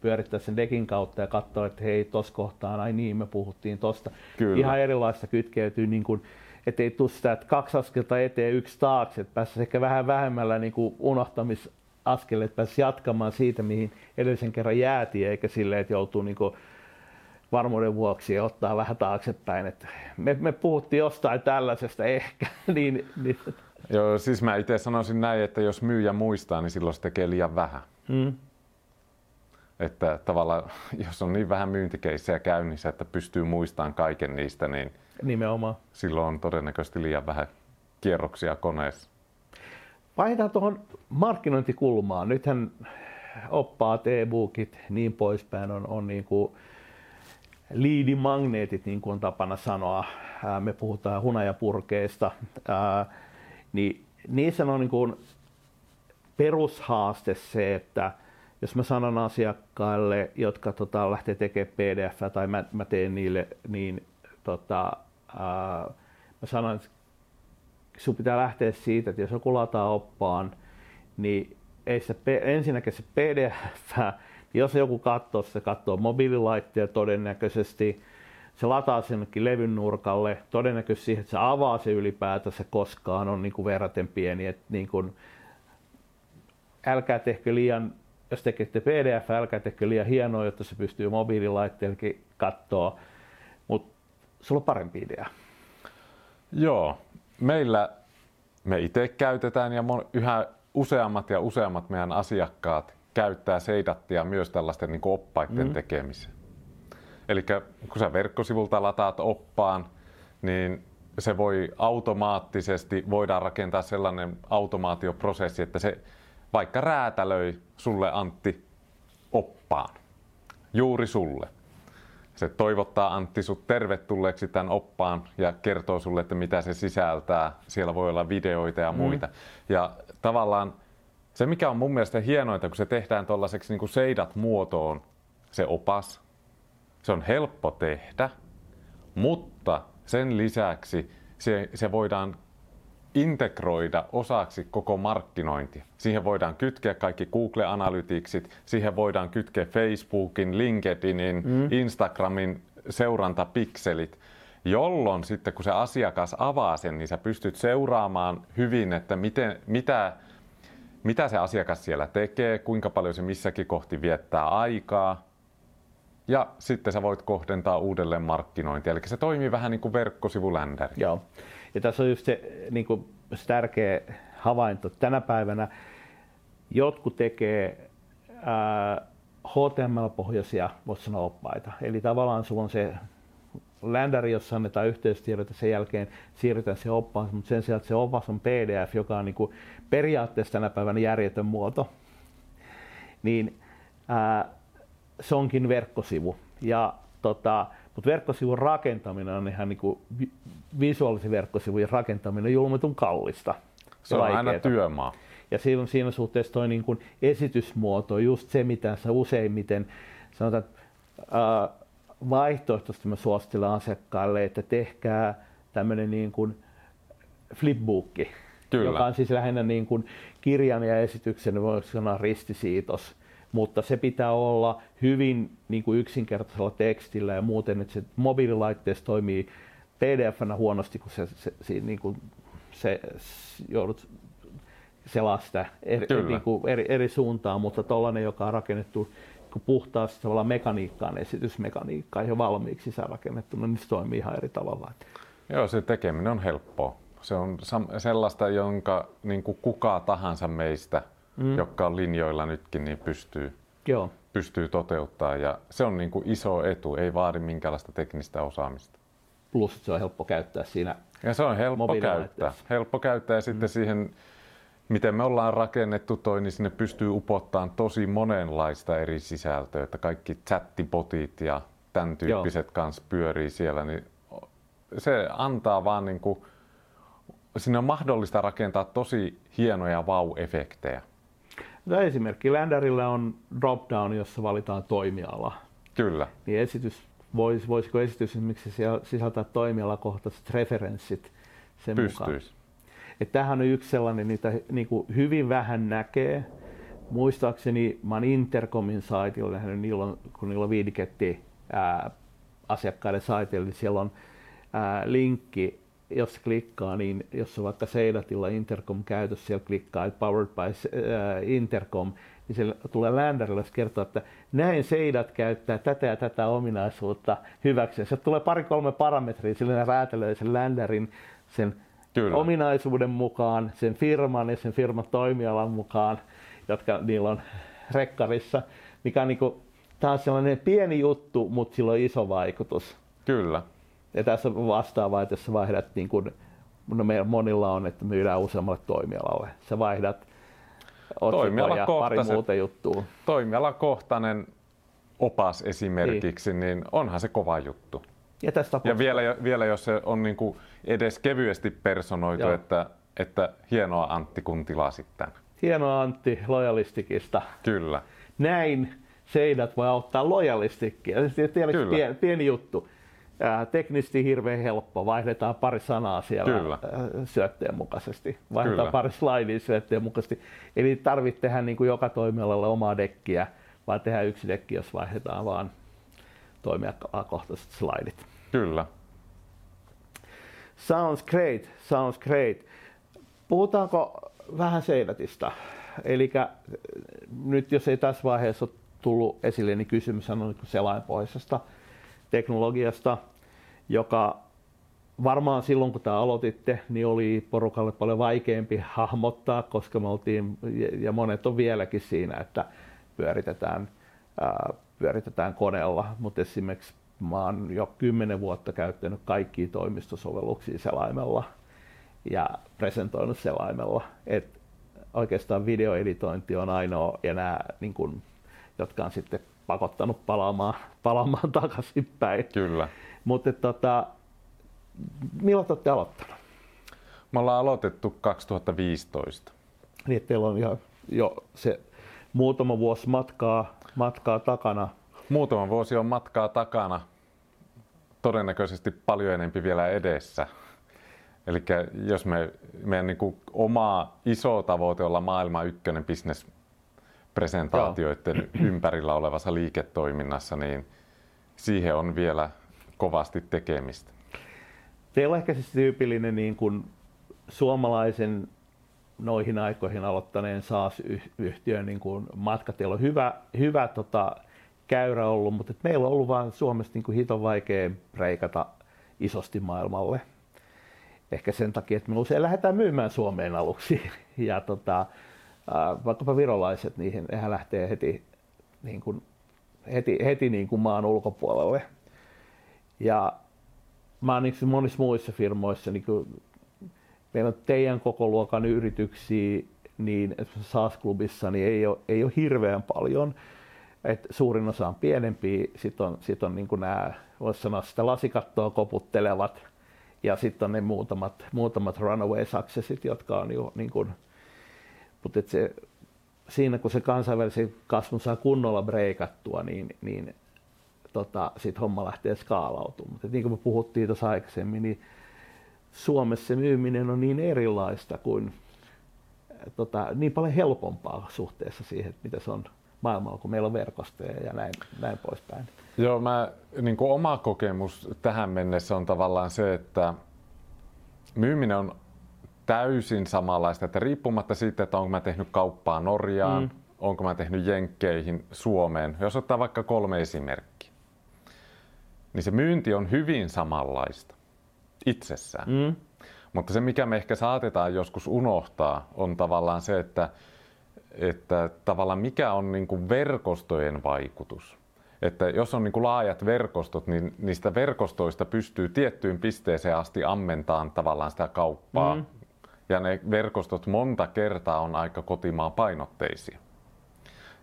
pyörittää sen dekin kautta ja katsoa, että hei, tuossa kohtaa, ai niin, me puhuttiin tosta. Kyllä. Ihan erilaista kytkeytyy, niin kuin, ettei tule sitä, että kaksi askelta eteen, yksi taakse, että pääsisi ehkä vähän vähemmällä niin kuin unohtamisaskelle, että pääsisi jatkamaan siitä, mihin edellisen kerran jäätiin, eikä silleen, että joutuu niin kuin varmuuden vuoksi ja ottaa vähän taaksepäin. Että me, me puhuttiin jostain tällaisesta ehkä. niin, niin. Joo, siis mä itse sanoisin näin, että jos myyjä muistaa, niin silloin se tekee liian vähän. Mm. Että tavallaan, jos on niin vähän myyntikeissejä käynnissä, että pystyy muistamaan kaiken niistä, niin Nimenomaan. silloin on todennäköisesti liian vähän kierroksia koneessa. Vaihdetaan tuohon markkinointikulmaan. Nythän oppaat, e-bookit, niin poispäin on, on niin kuin liidimagneetit, niin kuin on tapana sanoa. Me puhutaan hunajapurkeista. Niin niissä on niin kuin perushaaste se, että – jos mä sanon asiakkaille, jotka tota, lähtee tekemään pdf tai mä, mä teen niille, niin tota, ää, mä sanon, että sun pitää lähteä siitä, että jos joku lataa oppaan, niin ei se, ensinnäkin se pdf, jos joku katsoo, se katsoo mobiililaitteja todennäköisesti, se lataa sinnekin levyn nurkalle. Todennäköisesti siihen, että se avaa se ylipäätänsä koskaan on niin kuin verraten pieni. Että niin kuin, älkää tehkö liian, jos tekette PDF, älkää tehkö liian hienoa, jotta se pystyy mobiililaitteellakin katsoa. Mutta sulla on parempi idea. Joo, meillä me itse käytetään ja yhä useammat ja useammat meidän asiakkaat käyttää Seidattia myös tällaisten niin oppaiden mm. tekemiseen. Eli kun sä verkkosivulta lataat oppaan, niin se voi automaattisesti, voidaan rakentaa sellainen automaatioprosessi, että se vaikka räätälöi sulle Antti oppaan, juuri sulle. Se toivottaa Antti sut tervetulleeksi tämän oppaan ja kertoo sulle, että mitä se sisältää. Siellä voi olla videoita ja mm. muita. Mm. Ja tavallaan se, mikä on mun mielestä hienointa, kun se tehdään tuollaiseksi niin seidat muotoon, se opas, se on helppo tehdä, mutta sen lisäksi se, se voidaan integroida osaksi koko markkinointia. Siihen voidaan kytkeä kaikki Google Analyticsit, siihen voidaan kytkeä Facebookin, LinkedInin, mm. Instagramin seurantapikselit, jolloin sitten kun se asiakas avaa sen, niin sä pystyt seuraamaan hyvin, että miten, mitä, mitä se asiakas siellä tekee, kuinka paljon se missäkin kohti viettää aikaa, ja sitten sä voit kohdentaa uudelleen markkinointia. Eli se toimii vähän niin kuin verkkosivuländäri. Joo. Ja tässä on just se, niin kuin, se tärkeä havainto. Tänä päivänä jotkut tekee ää, HTML-pohjaisia, voisi sanoa, oppaita. Eli tavallaan sulla on se ländäri, jossa annetaan yhteystiedot ja sen jälkeen siirrytään se oppaan, mutta sen sijaan, että se opas on PDF, joka on niin kuin periaatteessa tänä päivänä järjetön muoto, niin ää, se onkin verkkosivu. Ja tota, mutta verkkosivun rakentaminen on ihan niin kuin visuaalisen verkkosivujen rakentaminen julmetun kallista. Se on vaikeeta. aina työmaa. Ja siinä, siinä suhteessa toi niin kuin esitysmuoto, just se mitä sä useimmiten sanotaan, äh, vaihtoehtoisesti mä suosittelen asiakkaille, että tehkää tämmöinen niin kuin flipbookki, Kyllä. joka on siis lähinnä niin kuin kirjan ja esityksen, voisi sanoa ristisiitos. Mutta se pitää olla hyvin niin kuin yksinkertaisella tekstillä ja muuten, että se mobiililaitteessa toimii pdf-nä huonosti, kun se, se, se, niin kuin se joudut selaa sitä eri, niin kuin eri, eri suuntaan, mutta tuollainen, joka on rakennettu puhtaasti tavallaan mekaniikkaan, esitysmekaniikkaan jo valmiiksi rakennettu, niin se toimii ihan eri tavalla. Joo, se tekeminen on helppoa. Se on sellaista, jonka niin kuin kuka tahansa meistä mm. jotka on linjoilla nytkin, niin pystyy, Joo. pystyy toteuttaa. Ja se on niin kuin iso etu, ei vaadi minkäänlaista teknistä osaamista. Plus, että se on helppo käyttää siinä Ja se on helppo käyttää. Helppo käyttää ja sitten mm. siihen, miten me ollaan rakennettu toi, niin sinne pystyy upottamaan tosi monenlaista eri sisältöä. Että kaikki chattibotit ja tämän tyyppiset Joo. kanssa pyörii siellä, niin se antaa vaan niin kuin, sinne on mahdollista rakentaa tosi hienoja vau-efektejä. Tämä esimerkki Länderillä on drop-down, jossa valitaan toimiala. Kyllä. Niin esitys, vois, voisiko esitys esimerkiksi sisältää toimialakohtaiset referenssit sen Pystyisi. mukaan? Että tämähän on yksi sellainen, niitä niin kuin hyvin vähän näkee. Muistaakseni mä oon Intercomin saitilla nähnyt, niillä on, kun niillä on viidiketti ää, asiakkaiden saitilla, niin siellä on ää, linkki jos klikkaa, niin jos on vaikka Seidatilla Intercom käytössä, siellä klikkaa, powered by äh, Intercom, niin se tulee Landerille kertoa, että näin Seidat käyttää tätä ja tätä ominaisuutta hyväksi. Se tulee pari-kolme parametria, sillä ne räätälöi sen Landerin sen Kyllä. ominaisuuden mukaan, sen firman ja sen firman toimialan mukaan, jotka niillä on rekkarissa, mikä on niin kuin, tämä on sellainen pieni juttu, mutta sillä on iso vaikutus. Kyllä. Ja tässä on vastaavaa, että jos sä vaihdat, niin kuin, no meillä monilla on, että myydään useammalle toimialalle. Sä vaihdat otsikoja ja pari muuta juttua. Toimialakohtainen opas esimerkiksi, niin. niin onhan se kova juttu. Ja, tästä ja vielä, vielä jos se on niin kuin edes kevyesti personoitu, että, että hienoa Antti, kun tilasit tämän. Hienoa Antti lojalistikista. Kyllä. Näin Seinät voi auttaa lojalistikkia. Kyllä. Pieni, pieni juttu teknisesti hirveän helppo. Vaihdetaan pari sanaa siellä Kyllä. syötteen mukaisesti. Vaihdetaan Kyllä. pari slaidia syötteen mukaisesti. Eli tarvitse tehdä niin kuin joka toimialalle omaa dekkiä, vaan tehdä yksi dekki, jos vaihdetaan vaan toimialakohtaiset slaidit. Kyllä. Sounds great, sounds great. Puhutaanko vähän Seivätistä? Eli nyt jos ei tässä vaiheessa ole tullut esille, niin kysymys on niin selainpohjaisesta teknologiasta, joka varmaan silloin kun tämä aloititte, niin oli porukalle paljon vaikeampi hahmottaa, koska me oltiin, ja monet on vieläkin siinä, että pyöritetään, ää, pyöritetään koneella, mutta esimerkiksi mä oon jo kymmenen vuotta käyttänyt kaikkia toimistosovelluksia selaimella ja presentoinut selaimella. Et oikeastaan videoeditointi on ainoa ja nämä, niin kun, jotka on sitten pakottanut palaamaan, palaamaan takaisinpäin. Kyllä. Mutta tota, milloin olette aloittanut? Me ollaan aloitettu 2015. Niin, että teillä on jo, jo se muutama vuosi matkaa, matkaa takana. Muutama vuosi on matkaa takana. Todennäköisesti paljon enempi vielä edessä. Eli jos me, meidän niin kuin oma iso tavoite olla maailman ykkönen bisnespresentaatioiden ympärillä olevassa liiketoiminnassa, niin siihen on vielä kovasti tekemistä. Teillä on ehkä siis tyypillinen niin kuin suomalaisen noihin aikoihin aloittaneen SaaS-yhtiön niin kuin matka. Teillä on hyvä, hyvä tota, käyrä ollut, mutta meillä on ollut vaan Suomessa niin kuin hiton vaikea reikata isosti maailmalle. Ehkä sen takia, että me usein lähdetään myymään Suomeen aluksi. Ja tota, vaikkapa virolaiset, niihin nehän lähtee heti, niin kuin, heti, heti niin kuin maan ulkopuolelle. Ja mä oon niin monissa muissa firmoissa, niin kuin, meillä on teidän koko luokan yrityksiä, niin SaaS-klubissa niin ei, ole, ei ole hirveän paljon. Et suurin osa on pienempiä, sitten on, sit on niin nämä, voisi sanoa sitä lasikattoa koputtelevat, ja sitten on ne muutamat, muutamat runaway successit, jotka on jo niin kuin, mutta se, siinä kun se kansainvälisen kasvun saa kunnolla breikattua, niin, niin tota, sitten homma lähtee skaalautumaan. Mutta niin kuin me puhuttiin tuossa aikaisemmin, niin Suomessa myyminen on niin erilaista kuin tota, niin paljon helpompaa suhteessa siihen, että mitä se on maailmalla, kun meillä on verkostoja ja näin, näin poispäin. Joo, mä, niin kuin oma kokemus tähän mennessä on tavallaan se, että myyminen on täysin samanlaista, että riippumatta siitä, että onko mä tehnyt kauppaa Norjaan, mm. onko mä tehnyt Jenkkeihin, Suomeen, jos ottaa vaikka kolme esimerkkiä niin se myynti on hyvin samanlaista itsessään. Mm. Mutta se, mikä me ehkä saatetaan joskus unohtaa, on tavallaan se, että, että tavallaan mikä on niin kuin verkostojen vaikutus. Että jos on niin kuin laajat verkostot, niin niistä verkostoista pystyy tiettyyn pisteeseen asti ammentamaan tavallaan sitä kauppaa. Mm. Ja ne verkostot monta kertaa on aika kotimaan painotteisia.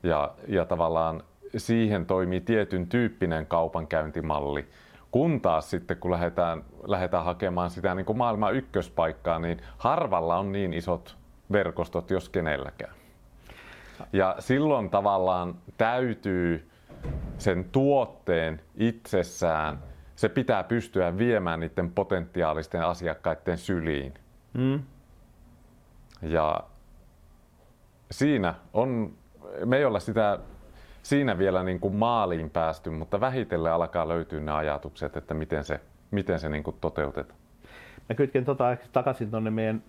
Ja, ja tavallaan siihen toimii tietyn tyyppinen kaupankäyntimalli. Kun taas sitten, kun lähdetään, lähdetään hakemaan sitä niin kuin maailman ykköspaikkaa, niin harvalla on niin isot verkostot, jos kenelläkään. Ja silloin tavallaan täytyy sen tuotteen itsessään, se pitää pystyä viemään niiden potentiaalisten asiakkaiden syliin. Mm. Ja siinä on, me ei olla sitä siinä vielä niin kuin maaliin päästy, mutta vähitellen alkaa löytyä ne ajatukset, että miten se, miten se niin kuin toteutetaan. Mä kytken tota takaisin tuonne meidän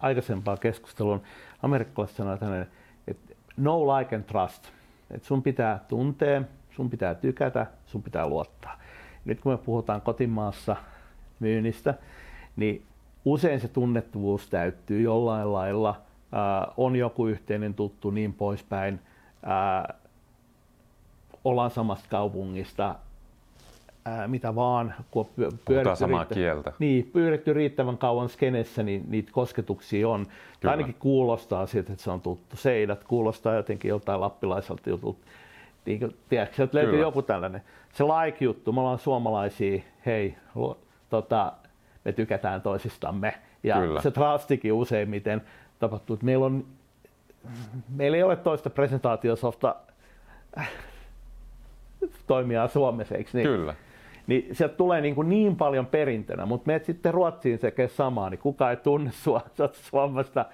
aikaisempaan keskusteluun. Amerikkalaiset sanoo tänne, että no like and trust. Että sun pitää tuntea, sun pitää tykätä, sun pitää luottaa. Nyt kun me puhutaan kotimaassa myynnistä, niin usein se tunnettavuus täyttyy jollain lailla, äh, on joku yhteinen tuttu, niin poispäin. Äh, ollaan samasta kaupungista, ää, mitä vaan, kun on pyöritty, samaa riittä- kieltä. Niin, pyöritty riittävän kauan skenessä, niin niitä kosketuksia on. Kyllä. Ainakin kuulostaa siltä, että se on tuttu. Seinät kuulostaa jotenkin joltain lappilaiselta jutulta. Niin tiedätkö, sieltä löytyy joku tällainen. Se like-juttu, me ollaan suomalaisia, hei, tota, me tykätään toisistamme. Ja Kyllä. se trustikin useimmiten tapahtuu, että meillä on meillä ei ole toista presentaatiosofta toimia Suomessa, eikö niin? Kyllä. Niin sieltä tulee niin, kuin niin paljon perintönä, mutta meet sitten Ruotsiin sekä samaa, niin kukaan ei tunne sua, Suomesta,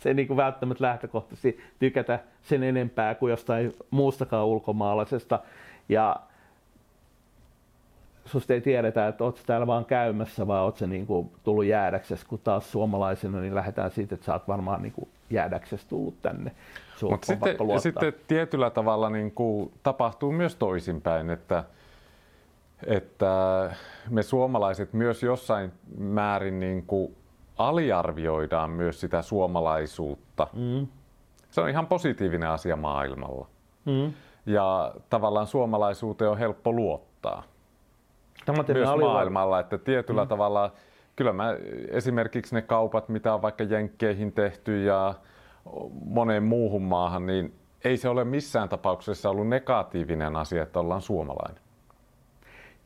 se niin kuin välttämättä lähtökohtaisesti tykätä sen enempää kuin jostain muustakaan ulkomaalaisesta. Ja susta ei tiedetä, että oot täällä vaan käymässä vai oot se niin kuin tullut jäädäksesi, kun taas suomalaisena niin lähdetään siitä, että sä oot varmaan niin kuin jäädäksesi tullut tänne. Mutta sitten, sitten tietyllä tavalla niin kuin tapahtuu myös toisinpäin, että, että me suomalaiset myös jossain määrin niin kuin aliarvioidaan myös sitä suomalaisuutta. Mm. Se on ihan positiivinen asia maailmalla. Mm. Ja tavallaan suomalaisuuteen on helppo luottaa. Myös maailmalla, että tietyllä mm. tavalla, kyllä mä esimerkiksi ne kaupat, mitä on vaikka Jenkkeihin tehty ja moneen muuhun maahan, niin ei se ole missään tapauksessa ollut negatiivinen asia, että ollaan suomalainen.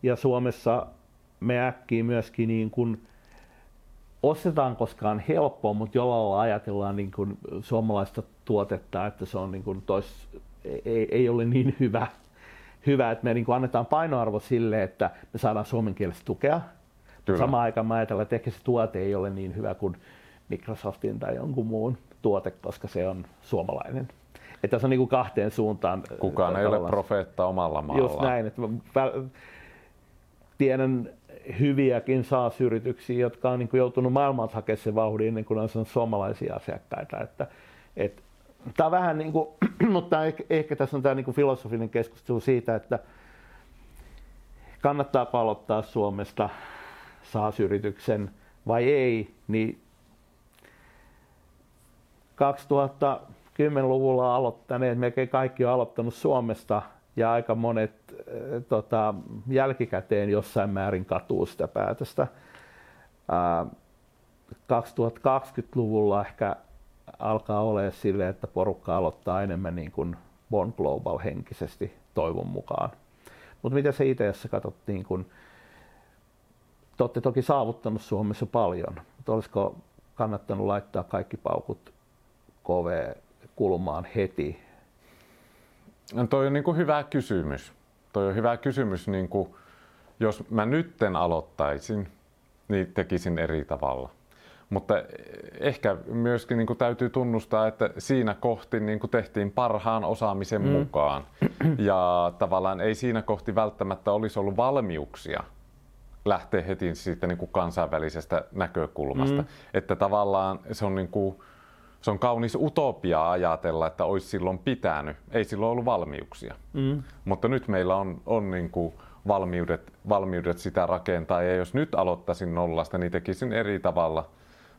Ja Suomessa me äkkiä myöskin niin kuin ostetaan koskaan helppoa, mutta jollain lailla ajatellaan niin kuin suomalaista tuotetta, että se on niin kuin tois, ei, ei ole niin hyvä, hyvä että me niin kuin annetaan painoarvo sille, että me saadaan suomen kielessä tukea. Kyllä. Samaan aikaan mä ajatellaan, että ehkä se tuote ei ole niin hyvä kuin Microsoftin tai jonkun muun tuote, koska se on suomalainen. Että se on niin kuin kahteen suuntaan. Kukaan ei ole profeetta omalla maalla. Just näin. Että tiedän hyviäkin SaaS-yrityksiä, jotka on niin kuin joutunut maailmalta hakemaan sen vauhdin ennen kuin on suomalaisia asiakkaita. Että, et, tämä vähän niin kuin, mutta ehkä, ehkä tässä on tämä niin kuin filosofinen keskustelu siitä, että kannattaa aloittaa Suomesta SaaS-yrityksen vai ei, niin 2010-luvulla aloittaneet, melkein kaikki on aloittanut Suomesta ja aika monet äh, tota, jälkikäteen jossain määrin katuu sitä päätöstä. Äh, 2020-luvulla ehkä alkaa olemaan sille, että porukka aloittaa enemmän niin kuin Bon Global henkisesti toivon mukaan. Mutta mitä se itse asiassa katsot, niin kun, te olette toki saavuttanut Suomessa paljon, mutta olisiko kannattanut laittaa kaikki paukut KV-kulmaan heti? No toi on niin kuin hyvä kysymys. Toi on hyvä kysymys, niin kuin, jos mä nytten aloittaisin, niin tekisin eri tavalla. Mutta ehkä myöskin niin kuin täytyy tunnustaa, että siinä kohti niin kuin tehtiin parhaan osaamisen mm. mukaan. Ja tavallaan ei siinä kohti välttämättä olisi ollut valmiuksia lähteä heti siitä niin kuin kansainvälisestä näkökulmasta. Mm. Että tavallaan se on niin kuin, se on kaunis utopia ajatella, että olisi silloin pitänyt. Ei silloin ollut valmiuksia. Mm. Mutta nyt meillä on, on niin kuin valmiudet, valmiudet sitä rakentaa. Ja jos nyt aloittaisin nollasta, niin tekisin eri tavalla.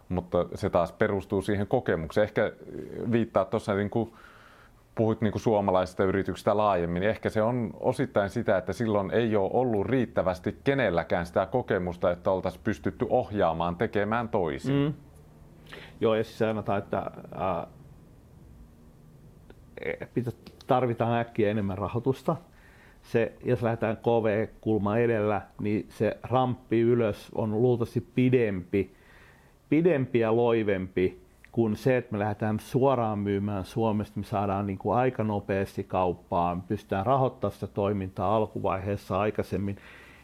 Mutta se taas perustuu siihen kokemukseen. Ehkä viittaa tuossa, niin kuin puhuit niin kuin suomalaisista yrityksistä laajemmin, niin ehkä se on osittain sitä, että silloin ei ole ollut riittävästi kenelläkään sitä kokemusta, että oltaisiin pystytty ohjaamaan tekemään toisin. Mm. Joo, ja siis sanotaan, että ää, tarvitaan äkkiä enemmän rahoitusta. Se, jos lähdetään KV-kulma edellä, niin se ramppi ylös on luultavasti pidempi, pidempi ja loivempi kuin se, että me lähdetään suoraan myymään Suomesta, me saadaan niin kuin aika nopeasti kauppaan, pystytään rahoittamaan sitä toimintaa alkuvaiheessa aikaisemmin,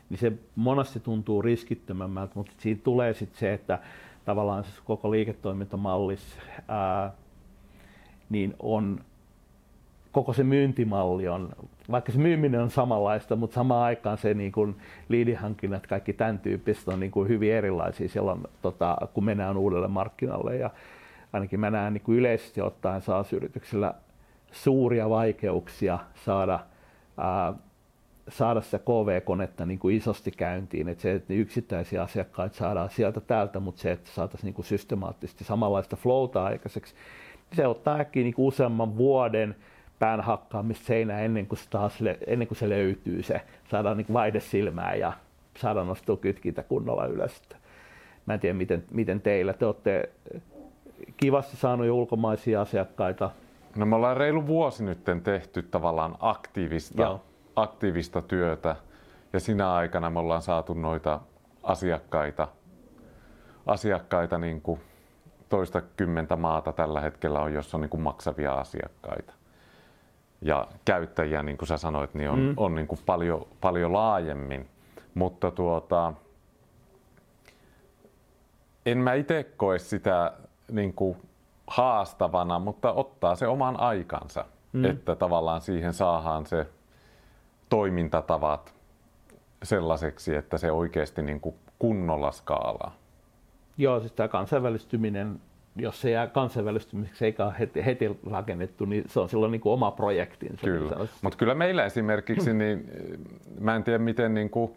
niin se monesti tuntuu riskittömämmältä, mutta siinä tulee sitten se, että tavallaan se koko liiketoimintamallis, ää, niin on koko se myyntimalli on, vaikka se myyminen on samanlaista, mutta samaan aikaan se niin kuin liidihankinnat, kaikki tämän tyyppiset on niin kuin hyvin erilaisia silloin, tota, kun mennään uudelle markkinalle. Ja ainakin mä näen niin kuin yleisesti ottaen SaaS-yrityksillä suuria vaikeuksia saada ää, saada sitä KV-konetta niin kuin isosti käyntiin, että se, että yksittäisiä asiakkaita saadaan sieltä täältä, mutta se, että saataisiin niin kuin systemaattisesti samanlaista flowta aikaiseksi, niin se ottaa äkkiä niin kuin useamman vuoden pään hakkaamista seinään ennen kuin, taas, ennen kuin se löytyy se, saadaan niin vaihde silmään ja saadaan nostua kytkintä kunnolla ylös. Mä en tiedä, miten, miten teillä. Te olette kivasti saanut jo ulkomaisia asiakkaita. No me ollaan reilu vuosi nyt tehty tavallaan aktiivista Joo aktiivista työtä ja sinä aikana me ollaan saatu noita asiakkaita, asiakkaita niin kuin toista kymmentä maata tällä hetkellä on, jossa on niin kuin maksavia asiakkaita. Ja käyttäjiä, niin kuin sä sanoit, niin on, mm. on niin kuin paljon, paljon laajemmin. Mutta tuota, en mä itse koe sitä niin kuin haastavana, mutta ottaa se oman aikansa. Mm. Että tavallaan siihen saadaan se toimintatavat sellaiseksi, että se oikeasti niin kuin kunnolla skaalaa. Joo, siis tämä kansainvälistyminen, jos se jää kansainvälistymiseksi eikä ole heti, heti rakennettu, niin se on silloin niin kuin oma projektinsa. Kyllä, mutta kyllä meillä esimerkiksi, niin mä en tiedä miten niin kuin,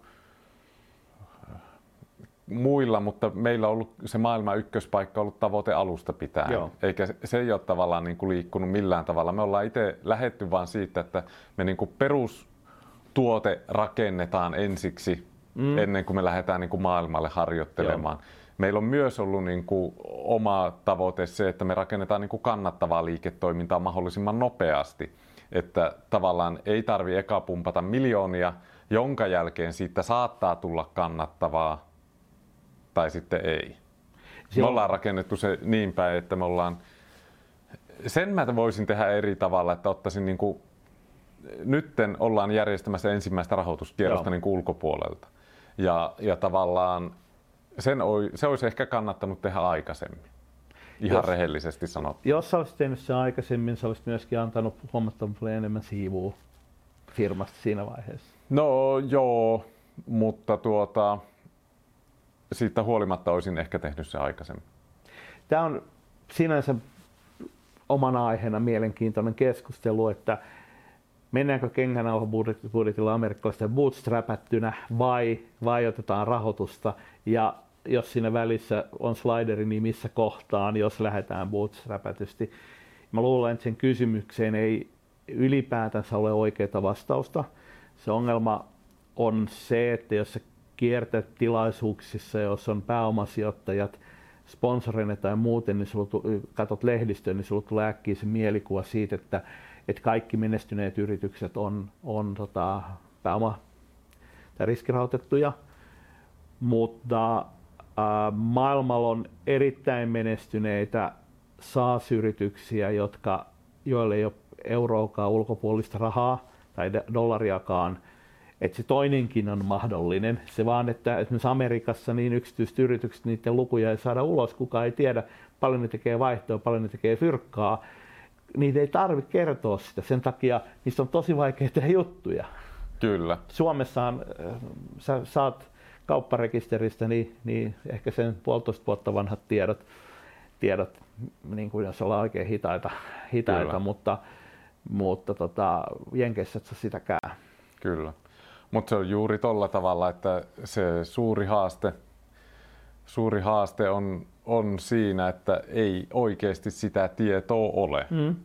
muilla, mutta meillä on ollut se maailman ykköspaikka ollut tavoite alusta pitäen. Joo. Eikä se ei ole tavallaan niin kuin liikkunut millään tavalla. Me ollaan itse lähetty vaan siitä, että me niin kuin perustuote rakennetaan ensiksi mm. ennen kuin me lähdetään niin kuin maailmalle harjoittelemaan. Joo. Meillä on myös ollut niin kuin oma tavoite se, että me rakennetaan niin kuin kannattavaa liiketoimintaa mahdollisimman nopeasti. Että tavallaan ei tarvi eka pumpata miljoonia, jonka jälkeen siitä saattaa tulla kannattavaa tai sitten ei. Me ollaan rakennettu se niin päin, että me ollaan... Sen mä voisin tehdä eri tavalla, että ottaisin niin kuin... Nytten ollaan järjestämässä ensimmäistä rahoituskierrosta niin ulkopuolelta. Ja, ja tavallaan sen, se olisi ehkä kannattanut tehdä aikaisemmin. Ihan jos, rehellisesti sanottuna. Jos sä olisit tehnyt sen aikaisemmin, sä olisit myöskin antanut huomattavasti enemmän siivua firmasta siinä vaiheessa. No joo, mutta tuota, siitä huolimatta olisin ehkä tehnyt se aikaisemmin. Tämä on sinänsä omana aiheena mielenkiintoinen keskustelu, että mennäänkö kengänauhabudjetilla amerikkalaisten bootstrapättynä vai, vai otetaan rahoitusta ja jos siinä välissä on slideri, niin missä kohtaan, jos lähdetään bootstrapätysti. Mä luulen, että sen kysymykseen ei ylipäätänsä ole oikeaa vastausta. Se ongelma on se, että jos sä kiertät tilaisuuksissa, jos on pääomasijoittajat, sponsoreina tai muuten, niin sulla katsot lehdistöä, niin sulla tulee äkkiä se mielikuva siitä, että, että kaikki menestyneet yritykset on, on tota, pääoma- tai riskirautettuja, mutta äh, maailmalla on erittäin menestyneitä SaaS-yrityksiä, jotka, joille ei ole euroakaan ulkopuolista rahaa tai dollariakaan, että se toinenkin on mahdollinen. Se vaan, että esimerkiksi Amerikassa niin yksityiset yritykset, niiden lukuja ei saada ulos, kukaan ei tiedä, paljon ne tekee vaihtoa, paljon ne tekee fyrkkaa. Niitä ei tarvitse kertoa sitä, sen takia niistä on tosi vaikea tehdä juttuja. Kyllä. Suomessahan äh, sä saat kaupparekisteristä niin, niin ehkä sen puolitoista vuotta vanhat tiedot, tiedot niin kuin jos ollaan oikein hitaita, hitaita mutta, mutta tota, Jenkeissä et sitäkään. Kyllä. Mutta se on juuri tolla tavalla, että se suuri haaste, suuri haaste on, on siinä, että ei oikeasti sitä tietoa ole. Mm.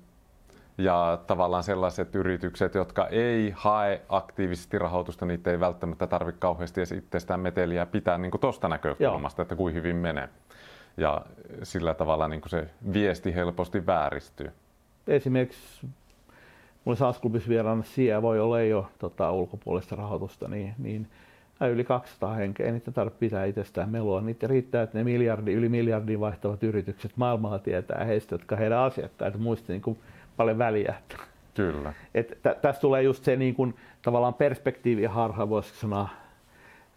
Ja tavallaan sellaiset yritykset, jotka ei hae aktiivisesti rahoitusta, niitä ei välttämättä tarvitse kauheasti itsestään meteliä pitää niin tuosta näkökulmasta, Joo. että kuin hyvin menee. Ja sillä tavalla niin kuin se viesti helposti vääristyy. Esimerkiksi mulla Sasklubissa vieraana siellä voi olla jo tota, ulkopuolista rahoitusta, niin, niin yli 200 henkeä, ei niitä tarvitse pitää itsestään melua. Niitä riittää, että ne miljardi, yli miljardin vaihtavat yritykset maailmalla tietää heistä, jotka heidän asiakkaita muista niin kuin paljon väliä. Kyllä. Et tä, tässä tulee just se niin kuin, tavallaan perspektiiviharha, voisiko sanoa,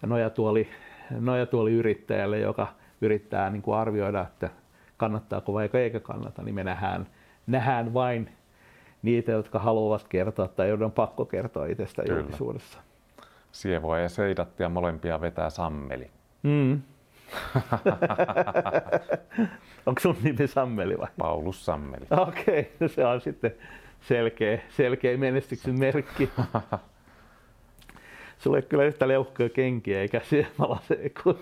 nojatuoli, nojatuoli yrittäjälle, joka yrittää niin kuin arvioida, että kannattaako vai eikö kannata, niin me nähdään, nähdään vain niitä, jotka haluavat kertoa tai joiden on pakko kertoa itsestä Kyllä. julkisuudessa. Sievoa ja seidattia molempia vetää Sammeli. Mm. Onko sun nimi Sammeli vai? Paulus Sammeli. Okei, okay, no se on sitten selkeä, selkeä menestyksen merkki. Sulla ei kyllä yhtä leuhkoja kenkiä eikä se kuin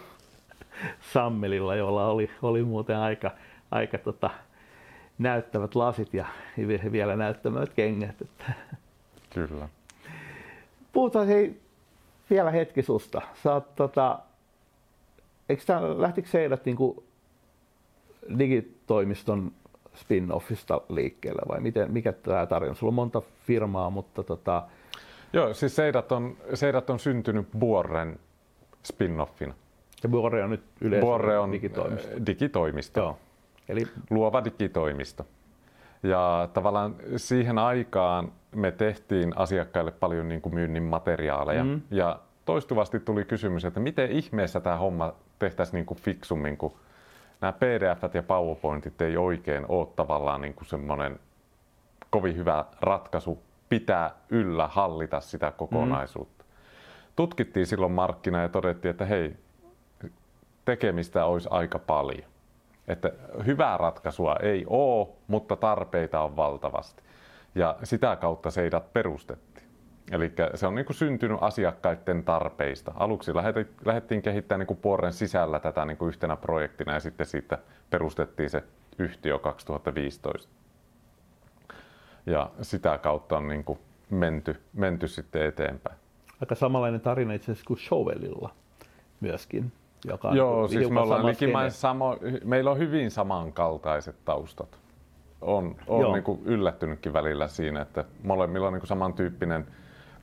Sammelilla, jolla oli, oli muuten aika, aika tota, näyttävät lasit ja vielä näyttävät kengät. Kyllä. Puhutaan hei, vielä hetki susta. Sä oot, tota, eikö tämän, lähtikö Seidat niin digitoimiston spin-offista liikkeelle vai miten, mikä tämä tarina? Sulla on monta firmaa, mutta tota... Joo, siis Seidat on, Seidat on syntynyt Buoren spin-offina. Ja Buore on nyt yleensä Buore on digitoimisto. digitoimisto. Joo. Eli luova digitoimisto. Ja tavallaan siihen aikaan me tehtiin asiakkaille paljon niin kuin myynnin materiaaleja. Mm. Ja toistuvasti tuli kysymys, että miten ihmeessä tämä homma tehtäisiin niin kuin fiksummin, kun nämä pdf ja PowerPointit ei oikein ole tavallaan niin kuin semmoinen kovin hyvä ratkaisu pitää yllä, hallita sitä kokonaisuutta. Mm. tutkittiin silloin markkina ja todettiin, että hei, tekemistä olisi aika paljon. Että hyvää ratkaisua ei ole, mutta tarpeita on valtavasti. Ja sitä kautta Seidat perustettiin. Eli se on niin kuin syntynyt asiakkaiden tarpeista. Aluksi lähdettiin kehittämään niin Puoren sisällä tätä niin kuin yhtenä projektina ja sitten siitä perustettiin se yhtiö 2015. Ja sitä kautta on niin kuin menty, menty sitten eteenpäin. Aika samanlainen tarina itse asiassa kuin Shovelilla myöskin. Joka Joo, siis me ollaan samo, meillä on hyvin samankaltaiset taustat. On, on niin kuin yllättynytkin välillä siinä, että molemmilla on niin kuin samantyyppinen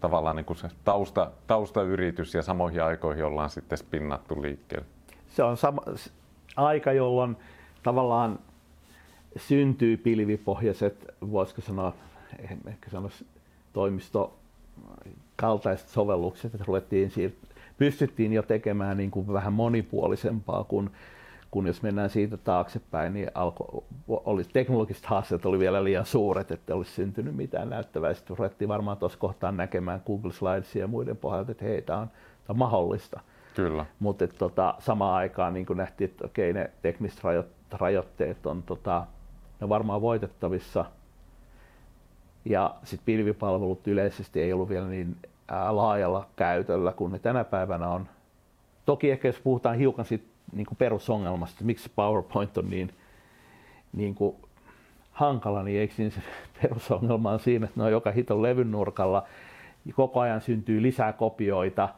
tavallaan niin kuin se tausta, taustayritys ja samoihin aikoihin ollaan sitten spinnattu liikkeelle. Se on sama, aika, jolloin tavallaan syntyy pilvipohjaiset, voisiko sanoa, ehkä sanoa toimisto kaltaiset sovellukset, että ruvettiin siir- pystyttiin jo tekemään niin kuin vähän monipuolisempaa kuin kun jos mennään siitä taaksepäin, niin alko, oli, teknologiset haasteet oli vielä liian suuret, että olisi syntynyt mitään näyttävää. Sitten ruvettiin varmaan tuossa kohtaan näkemään Google Slidesia ja muiden pohjalta, että hei, tämä on, tämä on mahdollista. Kyllä. Mutta tota, samaan aikaan niin nähtiin, että okei, ne tekniset rajoitteet on tota, ne varmaan voitettavissa. Ja sitten pilvipalvelut yleisesti ei ollut vielä niin laajalla käytöllä kuin ne tänä päivänä on. Toki ehkä jos puhutaan hiukan siitä niin kuin perusongelmasta, että miksi PowerPoint on niin, niin kuin hankala, niin eikö niin se perusongelma on siinä, että ne on joka hiton levyn nurkalla, koko ajan syntyy lisää kopioita,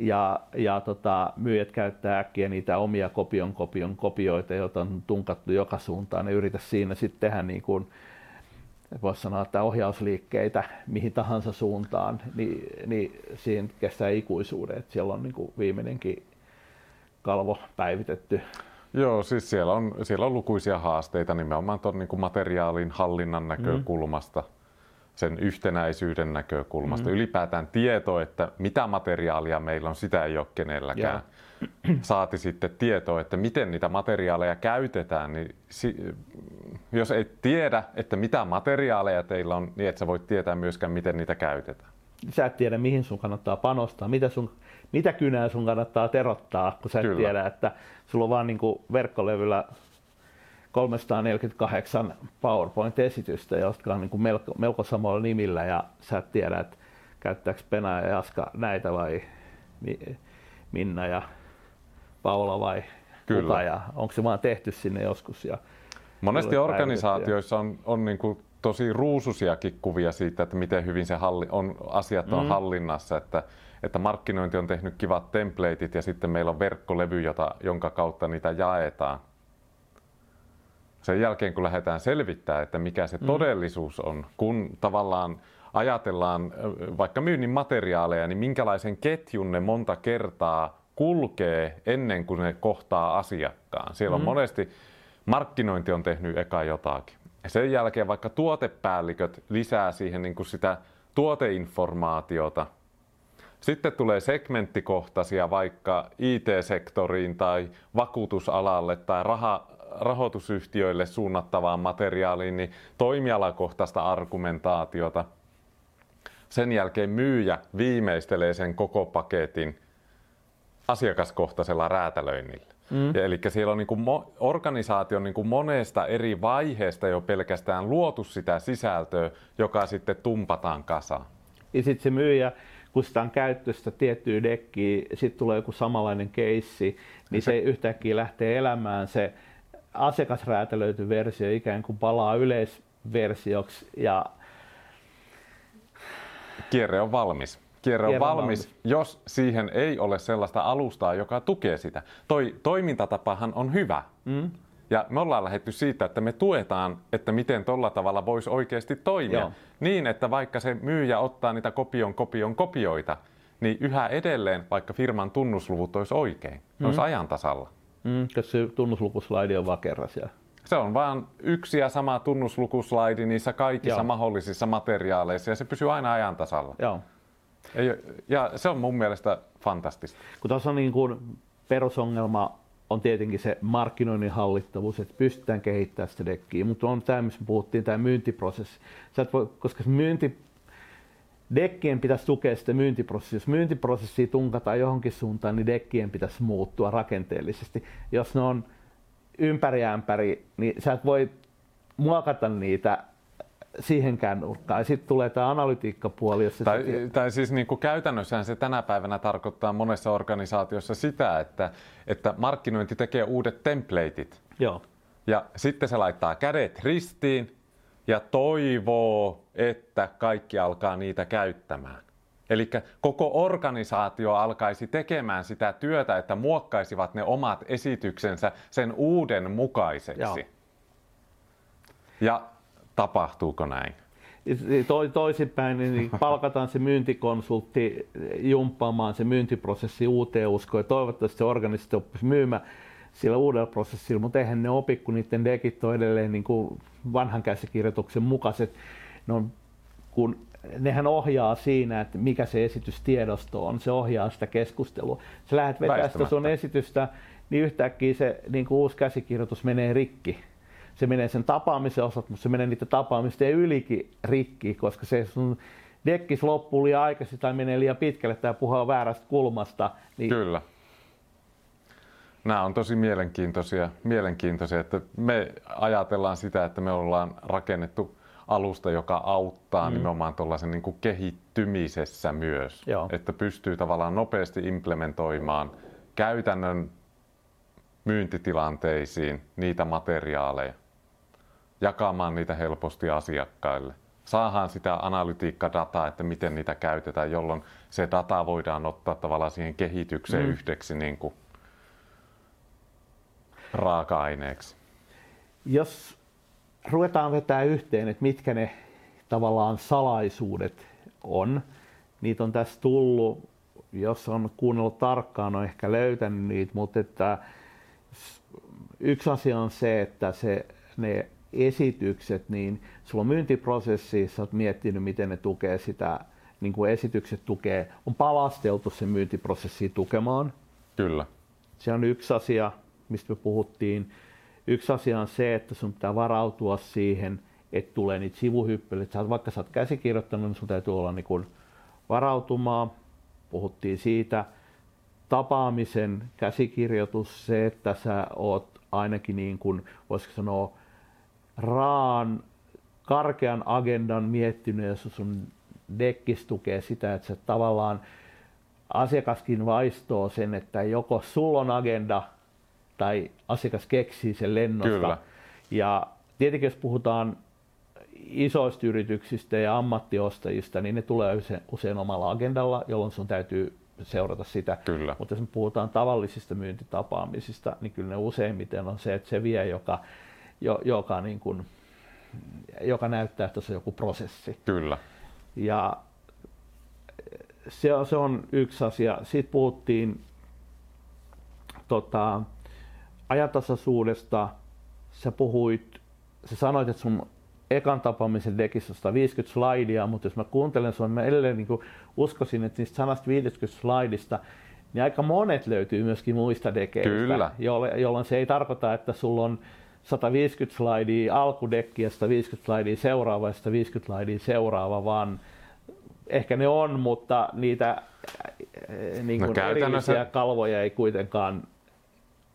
ja, ja tota, myyjät käyttää äkkiä niitä omia kopion kopion kopioita, joita on tunkattu joka suuntaan. Ne yritä siinä sitten tehdä niin kuin, voisi sanoa, että ohjausliikkeitä mihin tahansa suuntaan, niin, niin siinä kestää ikuisuuden. Että siellä on niin kuin viimeinenkin kalvo päivitetty. Joo, siis siellä on, siellä on lukuisia haasteita nimenomaan tuon niin materiaalin hallinnan näkökulmasta. Mm sen yhtenäisyyden näkökulmasta. Mm. Ylipäätään tieto, että mitä materiaalia meillä on, sitä ei ole kenelläkään. Yeah. Saati sitten tieto, että miten niitä materiaaleja käytetään, niin si- jos ei tiedä, että mitä materiaaleja teillä on, niin et sä voit tietää myöskään, miten niitä käytetään. Sä et tiedä, mihin sun kannattaa panostaa, mitä, sun, mitä kynää sun kannattaa terottaa, kun sä et Kyllä. tiedä, että sulla on vaan niin verkkolevyllä 348 PowerPoint-esitystä, jotka on niin kuin melko, melko samalla nimillä ja sä et tiedä, että käyttääkö Pena ja Jaska näitä vai Minna ja Paula vai Kyllä. kuka ja onko se vaan tehty sinne joskus. Ja Monesti organisaatioissa on, on niin kuin tosi ruususiakin kuvia siitä, että miten hyvin se halli, on, asiat on mm. hallinnassa, että, että markkinointi on tehnyt kivat templateit ja sitten meillä on verkkolevy, jota, jonka kautta niitä jaetaan sen jälkeen, kun lähdetään selvittämään, että mikä se mm. todellisuus on, kun tavallaan ajatellaan vaikka myynnin materiaaleja, niin minkälaisen ketjun ne monta kertaa kulkee ennen kuin ne kohtaa asiakkaan. Siellä on mm. monesti markkinointi on tehnyt eka jotakin. Ja sen jälkeen vaikka tuotepäälliköt lisää siihen niin kuin sitä tuoteinformaatiota. Sitten tulee segmenttikohtaisia vaikka IT-sektoriin tai vakuutusalalle tai raha, rahoitusyhtiöille suunnattavaan materiaaliin, niin toimialakohtaista argumentaatiota. Sen jälkeen myyjä viimeistelee sen koko paketin asiakaskohtaisella räätälöinnillä. Mm. Ja eli siellä on niin kuin mo- organisaation niin kuin monesta eri vaiheesta jo pelkästään luotu sitä sisältöä, joka sitten tumpataan kasaan. Ja sitten se myyjä, kun sitä on käyttöstä tiettyä dekkiä, sitten tulee joku samanlainen keissi, niin se, se yhtäkkiä lähtee elämään se asiakasräätälöity versio ikään kuin palaa yleisversioksi ja Kierre on valmis. Kierre on valmis, valmis, jos siihen ei ole sellaista alustaa, joka tukee sitä. Toi toimintatapahan on hyvä. Mm. Ja me ollaan lähetty siitä, että me tuetaan, että miten tuolla tavalla voisi oikeasti toimia. Joo. Niin, että vaikka se myyjä ottaa niitä kopion kopion kopioita, niin yhä edelleen, vaikka firman tunnusluvut olisi oikein, mm. olisi ajan tasalla. Mm, se tunnuslukuslaidi on vaan kerran siellä. Se on vain yksi ja sama tunnuslukuslaidi niissä kaikissa Joo. mahdollisissa materiaaleissa ja se pysyy aina ajan tasalla. Joo. Ja se on mun mielestä fantastista. Kun tuossa on niin kuin perusongelma on tietenkin se markkinoinnin hallittavuus, että pystytään kehittämään sitä dekkiä, mutta on tämä, missä puhuttiin, tämä myyntiprosessi. Sä voi, koska myynti dekkien pitäisi tukea sitä myyntiprosessia. Jos myyntiprosessi tunkataan johonkin suuntaan, niin dekkien pitäisi muuttua rakenteellisesti. Jos ne on ympäri ämpäri, niin sä et voi muokata niitä siihenkään nurkkaan. Ja sitten tulee tämä analytiikkapuoli. Jossa tai, se... tai siis niin kuin käytännössähän se tänä päivänä tarkoittaa monessa organisaatiossa sitä, että, että markkinointi tekee uudet templateit. Joo. Ja sitten se laittaa kädet ristiin ja toivoo, että kaikki alkaa niitä käyttämään. Eli koko organisaatio alkaisi tekemään sitä työtä, että muokkaisivat ne omat esityksensä sen uuden mukaiseksi. Joo. Ja tapahtuuko näin? To, toisinpäin, niin palkataan se myyntikonsultti jumppaamaan se myyntiprosessi uuteen uskoon ja toivottavasti se organisaatio oppisi myymään sillä uudella prosessilla, mutta eihän ne opi, kun niiden dekit on edelleen niin kuin vanhan käsikirjoituksen mukaiset. No, kun nehän ohjaa siinä, että mikä se esitystiedosto on, se ohjaa sitä keskustelua. Sä lähdet vetämään sitä sun esitystä, niin yhtäkkiä se niin kuin uusi käsikirjoitus menee rikki. Se menee sen tapaamisen osat, mutta se menee niitä tapaamisten ylikin rikki, koska se sun dekkis loppuu liian aikaisin tai menee liian pitkälle tai puhuu väärästä kulmasta. Niin Kyllä nämä on tosi mielenkiintoisia, mielenkiintoisia, että me ajatellaan sitä, että me ollaan rakennettu alusta, joka auttaa mm. nimenomaan tuollaisen niin kuin kehittymisessä myös. Joo. Että pystyy tavallaan nopeasti implementoimaan käytännön myyntitilanteisiin niitä materiaaleja, jakamaan niitä helposti asiakkaille. Saahan sitä analytiikkadataa, että miten niitä käytetään, jolloin se data voidaan ottaa tavallaan siihen kehitykseen mm. yhdeksi niin kuin raaka-aineeksi? Jos ruvetaan vetää yhteen, että mitkä ne tavallaan salaisuudet on, niitä on tässä tullut, jos on kuunnellut tarkkaan, on ehkä löytänyt niitä, mutta että yksi asia on se, että se, ne esitykset, niin sulla on myyntiprosessissa, olet miettinyt, miten ne tukee sitä, niin kuin esitykset tukee, on palasteltu se myyntiprosessi tukemaan. Kyllä. Se on yksi asia mistä me puhuttiin. Yksi asia on se, että sun pitää varautua siihen, että tulee niitä sivuhyppelyitä. Vaikka sä oot käsikirjoittanut, niin sun täytyy olla niin kuin varautumaan. Puhuttiin siitä. Tapaamisen käsikirjoitus, se, että sä oot ainakin niin kuin, voisiko sanoa, raan, karkean agendan miettinyt ja sun dekkis tukee sitä, että sä tavallaan asiakaskin vaistoo sen, että joko sulla on agenda tai asiakas keksii sen lennosta. Kyllä. Ja tietenkin jos puhutaan isoista yrityksistä ja ammattiostajista, niin ne tulee usein, usein omalla agendalla, jolloin sun täytyy seurata sitä. Kyllä. Mutta jos me puhutaan tavallisista myyntitapaamisista, niin kyllä ne useimmiten on se, että se vie, joka, jo, joka, niin kuin, joka näyttää, että se on joku prosessi. Kyllä. Ja se, se on yksi asia. Sitten puhuttiin tota, ajatasaisuudesta sä puhuit, sä sanoit, että sun ekan tapaamisen dekissä on 150 slaidia, mutta jos mä kuuntelen sun, mä edelleen niin uskoisin, että niistä 150 slaidista niin aika monet löytyy myöskin muista dekeistä, Kyllä. jolloin se ei tarkoita, että sulla on 150 slaidia alkudekki ja 150 slaidia seuraava ja 150 slaidia seuraava, vaan ehkä ne on, mutta niitä niin kuin no, erillisiä kalvoja ei kuitenkaan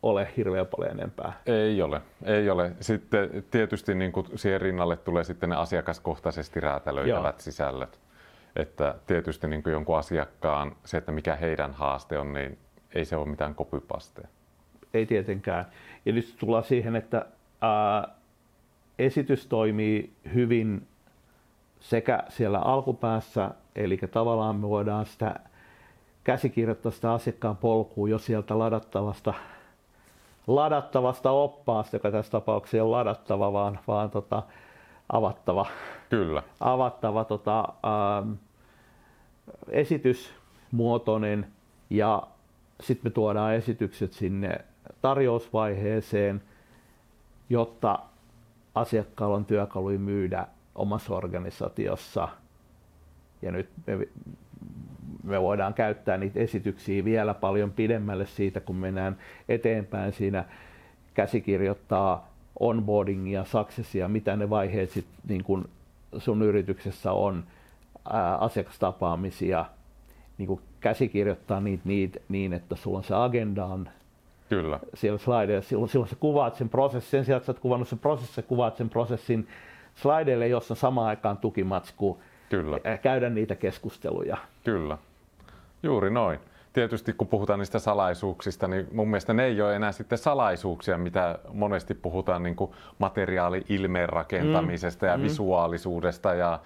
ole hirveän paljon enempää. Ei ole, ei ole. Sitten tietysti niin kuin siihen rinnalle tulee sitten ne asiakaskohtaisesti räätälöitävät Joo. sisällöt. Että tietysti niin kuin jonkun asiakkaan se, että mikä heidän haaste on, niin ei se ole mitään kopypasteja. Ei tietenkään. Ja nyt tullaan siihen, että ää, esitys toimii hyvin sekä siellä alkupäässä, eli tavallaan me voidaan sitä käsikirjoittaa sitä asiakkaan polkua jo sieltä ladattavasta ladattavasta oppaasta, joka tässä tapauksessa ei ole ladattava, vaan, vaan tota, avattava. Kyllä. Avattava tota, ähm, esitysmuotoinen ja sitten me tuodaan esitykset sinne tarjousvaiheeseen, jotta asiakkaalla on työkaluja myydä omassa organisaatiossa. Ja nyt me me voidaan käyttää niitä esityksiä vielä paljon pidemmälle siitä, kun mennään eteenpäin siinä käsikirjoittaa onboardingia, successia, mitä ne vaiheet sit, niin kun sun yrityksessä on. ää, asiakastapaamisia, niin kuin käsikirjoittaa niitä, niitä niin, että sulla on se agenda on Kyllä. siellä slideilla. Silloin, silloin sä kuvaat sen prosessin, sen sijaan, että sä oot kuvannut sen prosessin, sä kuvaat sen prosessin slideille, jossa samaan aikaan tukimatsku, Kyllä. käydä niitä keskusteluja. Kyllä. Juuri noin. Tietysti kun puhutaan niistä salaisuuksista, niin mun mielestä ne ei ole enää sitten salaisuuksia, mitä monesti puhutaan niin kuin materiaali-ilmeen rakentamisesta mm. ja mm. visuaalisuudesta ja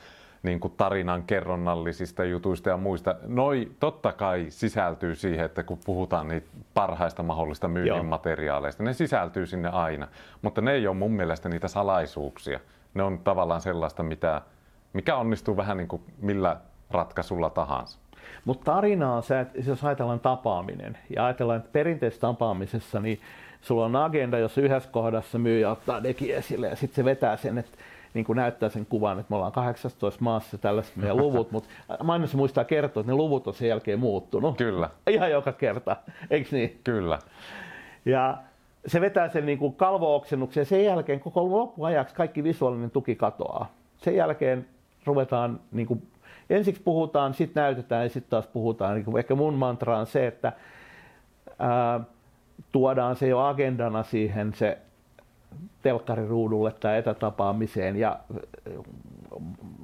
niin kuin tarinan kerronnallisista jutuista ja muista. Noi totta kai sisältyy siihen, että kun puhutaan niitä parhaista mahdollista myynnin Joo. materiaaleista, ne sisältyy sinne aina. Mutta ne ei ole mun mielestä niitä salaisuuksia. Ne on tavallaan sellaista, mitä, mikä onnistuu vähän niin kuin millä ratkaisulla tahansa. Mutta tarinaa, sä, et- jos ajatellaan tapaaminen ja ajatellaan, että perinteisessä tapaamisessa, niin sulla on agenda, jossa yhdessä kohdassa myyjä ottaa deki esille ja sitten se vetää sen, että niin kuin näyttää sen kuvan, että me ollaan 18 maassa tällaiset meidän luvut, mutta aina se muistaa kertoa, että ne luvut on sen jälkeen muuttunut. Kyllä, Ihan joka kerta, eikö niin? kyllä. Ja se vetää sen niin kuin kalvooksennuksen ja sen jälkeen koko loppuajaksi kaikki visuaalinen tuki katoaa. Sen jälkeen ruvetaan, niin kuin, ensiksi puhutaan, sitten näytetään ja sitten taas puhutaan. Niin kuin, ehkä mun mantra on se, että ää, tuodaan se jo agendana siihen se telkkariruudulle tai etätapaamiseen ja äh,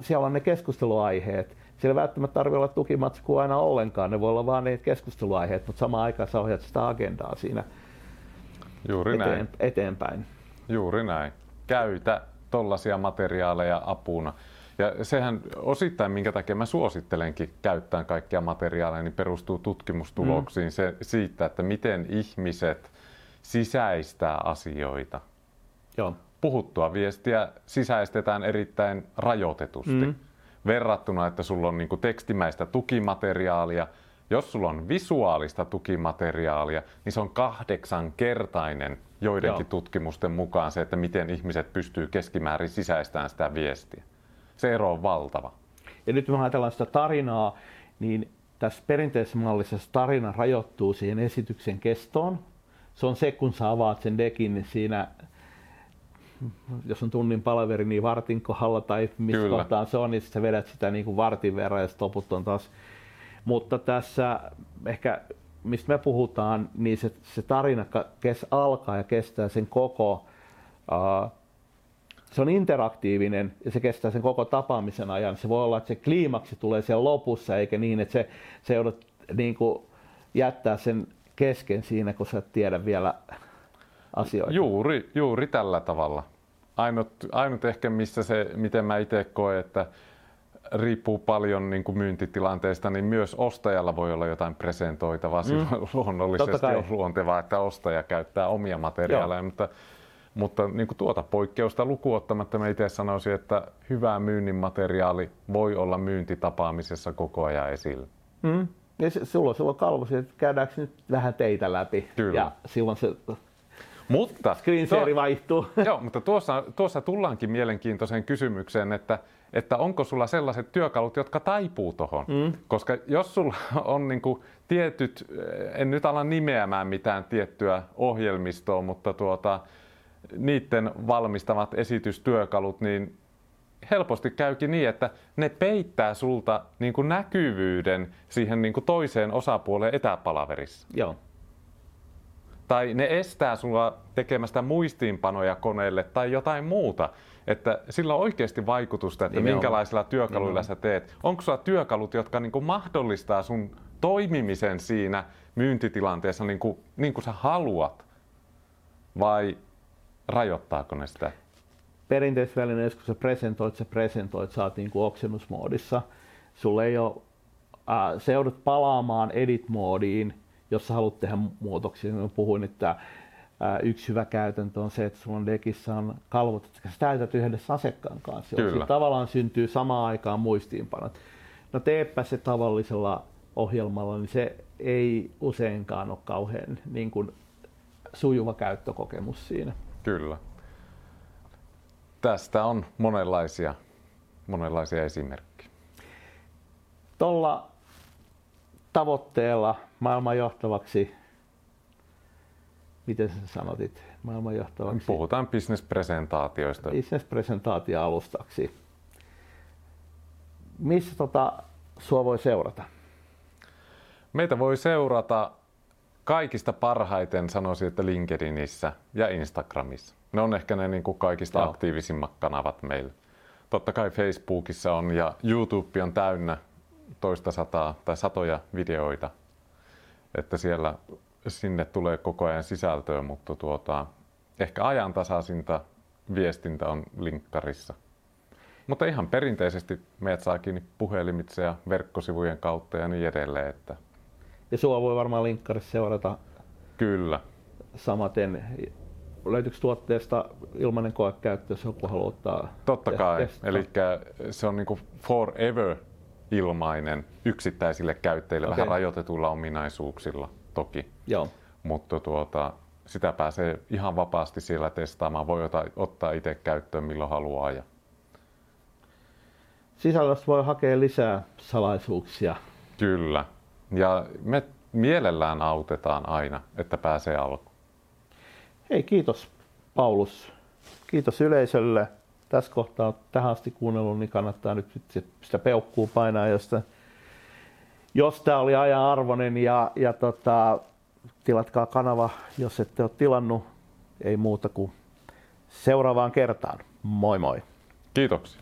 siellä on ne keskusteluaiheet. Siellä ei välttämättä tarvitse olla tukimatskua aina ollenkaan, ne voi olla vaan ne keskusteluaiheet, mutta samaan aikaan sä ohjat sitä agendaa siinä Juuri näin. eteen, eteenpäin. Juuri näin. Käytä tollaisia materiaaleja apuna. Ja sehän osittain, minkä takia mä suosittelenkin käyttää kaikkia materiaaleja, niin perustuu tutkimustuloksiin mm. se, siitä, että miten ihmiset sisäistää asioita. Joo. Puhuttua viestiä sisäistetään erittäin rajoitetusti. Mm. Verrattuna, että sulla on niin tekstimäistä tukimateriaalia. Jos sulla on visuaalista tukimateriaalia, niin se on kahdeksankertainen joidenkin Joo. tutkimusten mukaan se, että miten ihmiset pystyy keskimäärin sisäistämään sitä viestiä. Se ero on valtava. Ja nyt me ajatellaan sitä tarinaa, niin tässä perinteisessä mallissa se tarina rajoittuu siihen esityksen kestoon. Se on se, kun sä avaat sen dekin, niin siinä, jos on tunnin palaveri, niin vartin kohdalla tai missä Kyllä. kohtaan se on, niin sä vedät sitä niin kuin vartin verran ja sitten loput on taas. Mutta tässä ehkä, mistä me puhutaan, niin se, se tarina kes, alkaa ja kestää sen koko uh, se on interaktiivinen ja se kestää sen koko tapaamisen ajan. Se voi olla, että se kliimaksi tulee siellä lopussa, eikä niin, että se, se joudut niin kuin jättää sen kesken siinä, kun sä et tiedä vielä asioita. Juuri, juuri tällä tavalla. Ainut, ainut ehkä, missä se, miten mä itse koen, että riippuu paljon niin kuin myyntitilanteesta, niin myös ostajalla voi olla jotain presentoitavaa. Mm. Luonnollisesti on luontevaa, että ostaja käyttää omia materiaaleja, mutta, mutta niin kuin tuota poikkeusta lukuottamatta mä itse sanoisin, että hyvä myynnin materiaali voi olla myyntitapaamisessa koko ajan esillä. Mm. Se, sulla, sulla on kalvosi, että käydäänkö nyt vähän teitä läpi. Kyllä. Ja silloin se Mutta screen vaihtuu. Joo, mutta tuossa, tuossa tullaankin mielenkiintoiseen kysymykseen, että, että onko sulla sellaiset työkalut, jotka taipuu tuohon. Mm. Koska jos sulla on niin kuin tietyt, en nyt ala nimeämään mitään tiettyä ohjelmistoa, mutta tuota, niiden valmistamat esitystyökalut, niin helposti käykin niin, että ne peittää sulta niin kuin näkyvyyden siihen niin kuin toiseen osapuoleen etäpalaverissa Joo. Tai ne estää sulla tekemästä muistiinpanoja koneelle tai jotain muuta. Että sillä on oikeasti vaikutusta, että Nimenomaan. minkälaisilla työkaluilla sä teet. Onko sulla työkalut, jotka niin kuin mahdollistaa sun toimimisen siinä myyntitilanteessa niin kuin, niin kuin sä haluat? Vai rajoittaako ne sitä? perinteisessä välineessä, kun sä presentoit, sä presentoit, sä oot niin kuin oksennusmoodissa. Sulle ei ole, ää, sä joudut palaamaan edit-moodiin, jos sä haluat tehdä muutoksia. Mä puhuin, että yksi hyvä käytäntö on se, että sulla on dekissä on kalvot, jotka sä täytät yhdessä asiakkaan kanssa. Kyllä. tavallaan syntyy samaan aikaan muistiinpanot. No teepä se tavallisella ohjelmalla, niin se ei useinkaan ole kauhean niin kuin, sujuva käyttökokemus siinä. Kyllä. Tästä on monenlaisia, monenlaisia esimerkkejä. tuolla tavoitteella maailman johtavaksi, miten sä sanotit, maailman johtavaksi missä tota, sua voi seurata? Meitä voi seurata kaikista parhaiten sanoisin, että LinkedInissä ja Instagramissa. Ne on ehkä ne niin kuin kaikista Joo. aktiivisimmat kanavat meillä. Totta kai Facebookissa on ja YouTube on täynnä toista sataa tai satoja videoita, että siellä sinne tulee koko ajan sisältöä, mutta tuota, ehkä ajantasaisinta viestintä on linkkarissa. Mutta ihan perinteisesti meidät saa kiinni puhelimitse ja verkkosivujen kautta ja niin edelleen. Että... Ja sua voi varmaan linkkarissa seurata Kyllä. samaten. Löytyykö tuotteesta ilmainen koekäyttö, jos joku haluaa ottaa Totta kai. Eli se on niinku forever ilmainen yksittäisille käyttäjille okay. vähän rajoitetuilla ominaisuuksilla toki. Joo. Mutta tuota, sitä pääsee ihan vapaasti siellä testaamaan. Voi ottaa, ottaa itse käyttöön milloin haluaa. Ja... Sisällöstä voi hakea lisää salaisuuksia. Kyllä. Ja me mielellään autetaan aina, että pääsee alkuun. Hei, kiitos Paulus. Kiitos yleisölle. Tässä kohtaa tähän asti kuunnellut, niin kannattaa nyt sitä peukkuu painaa, josta jos tämä oli ajan arvoinen ja, ja tota, tilatkaa kanava, jos ette ole tilannut. Ei muuta kuin seuraavaan kertaan. Moi moi. Kiitoksia.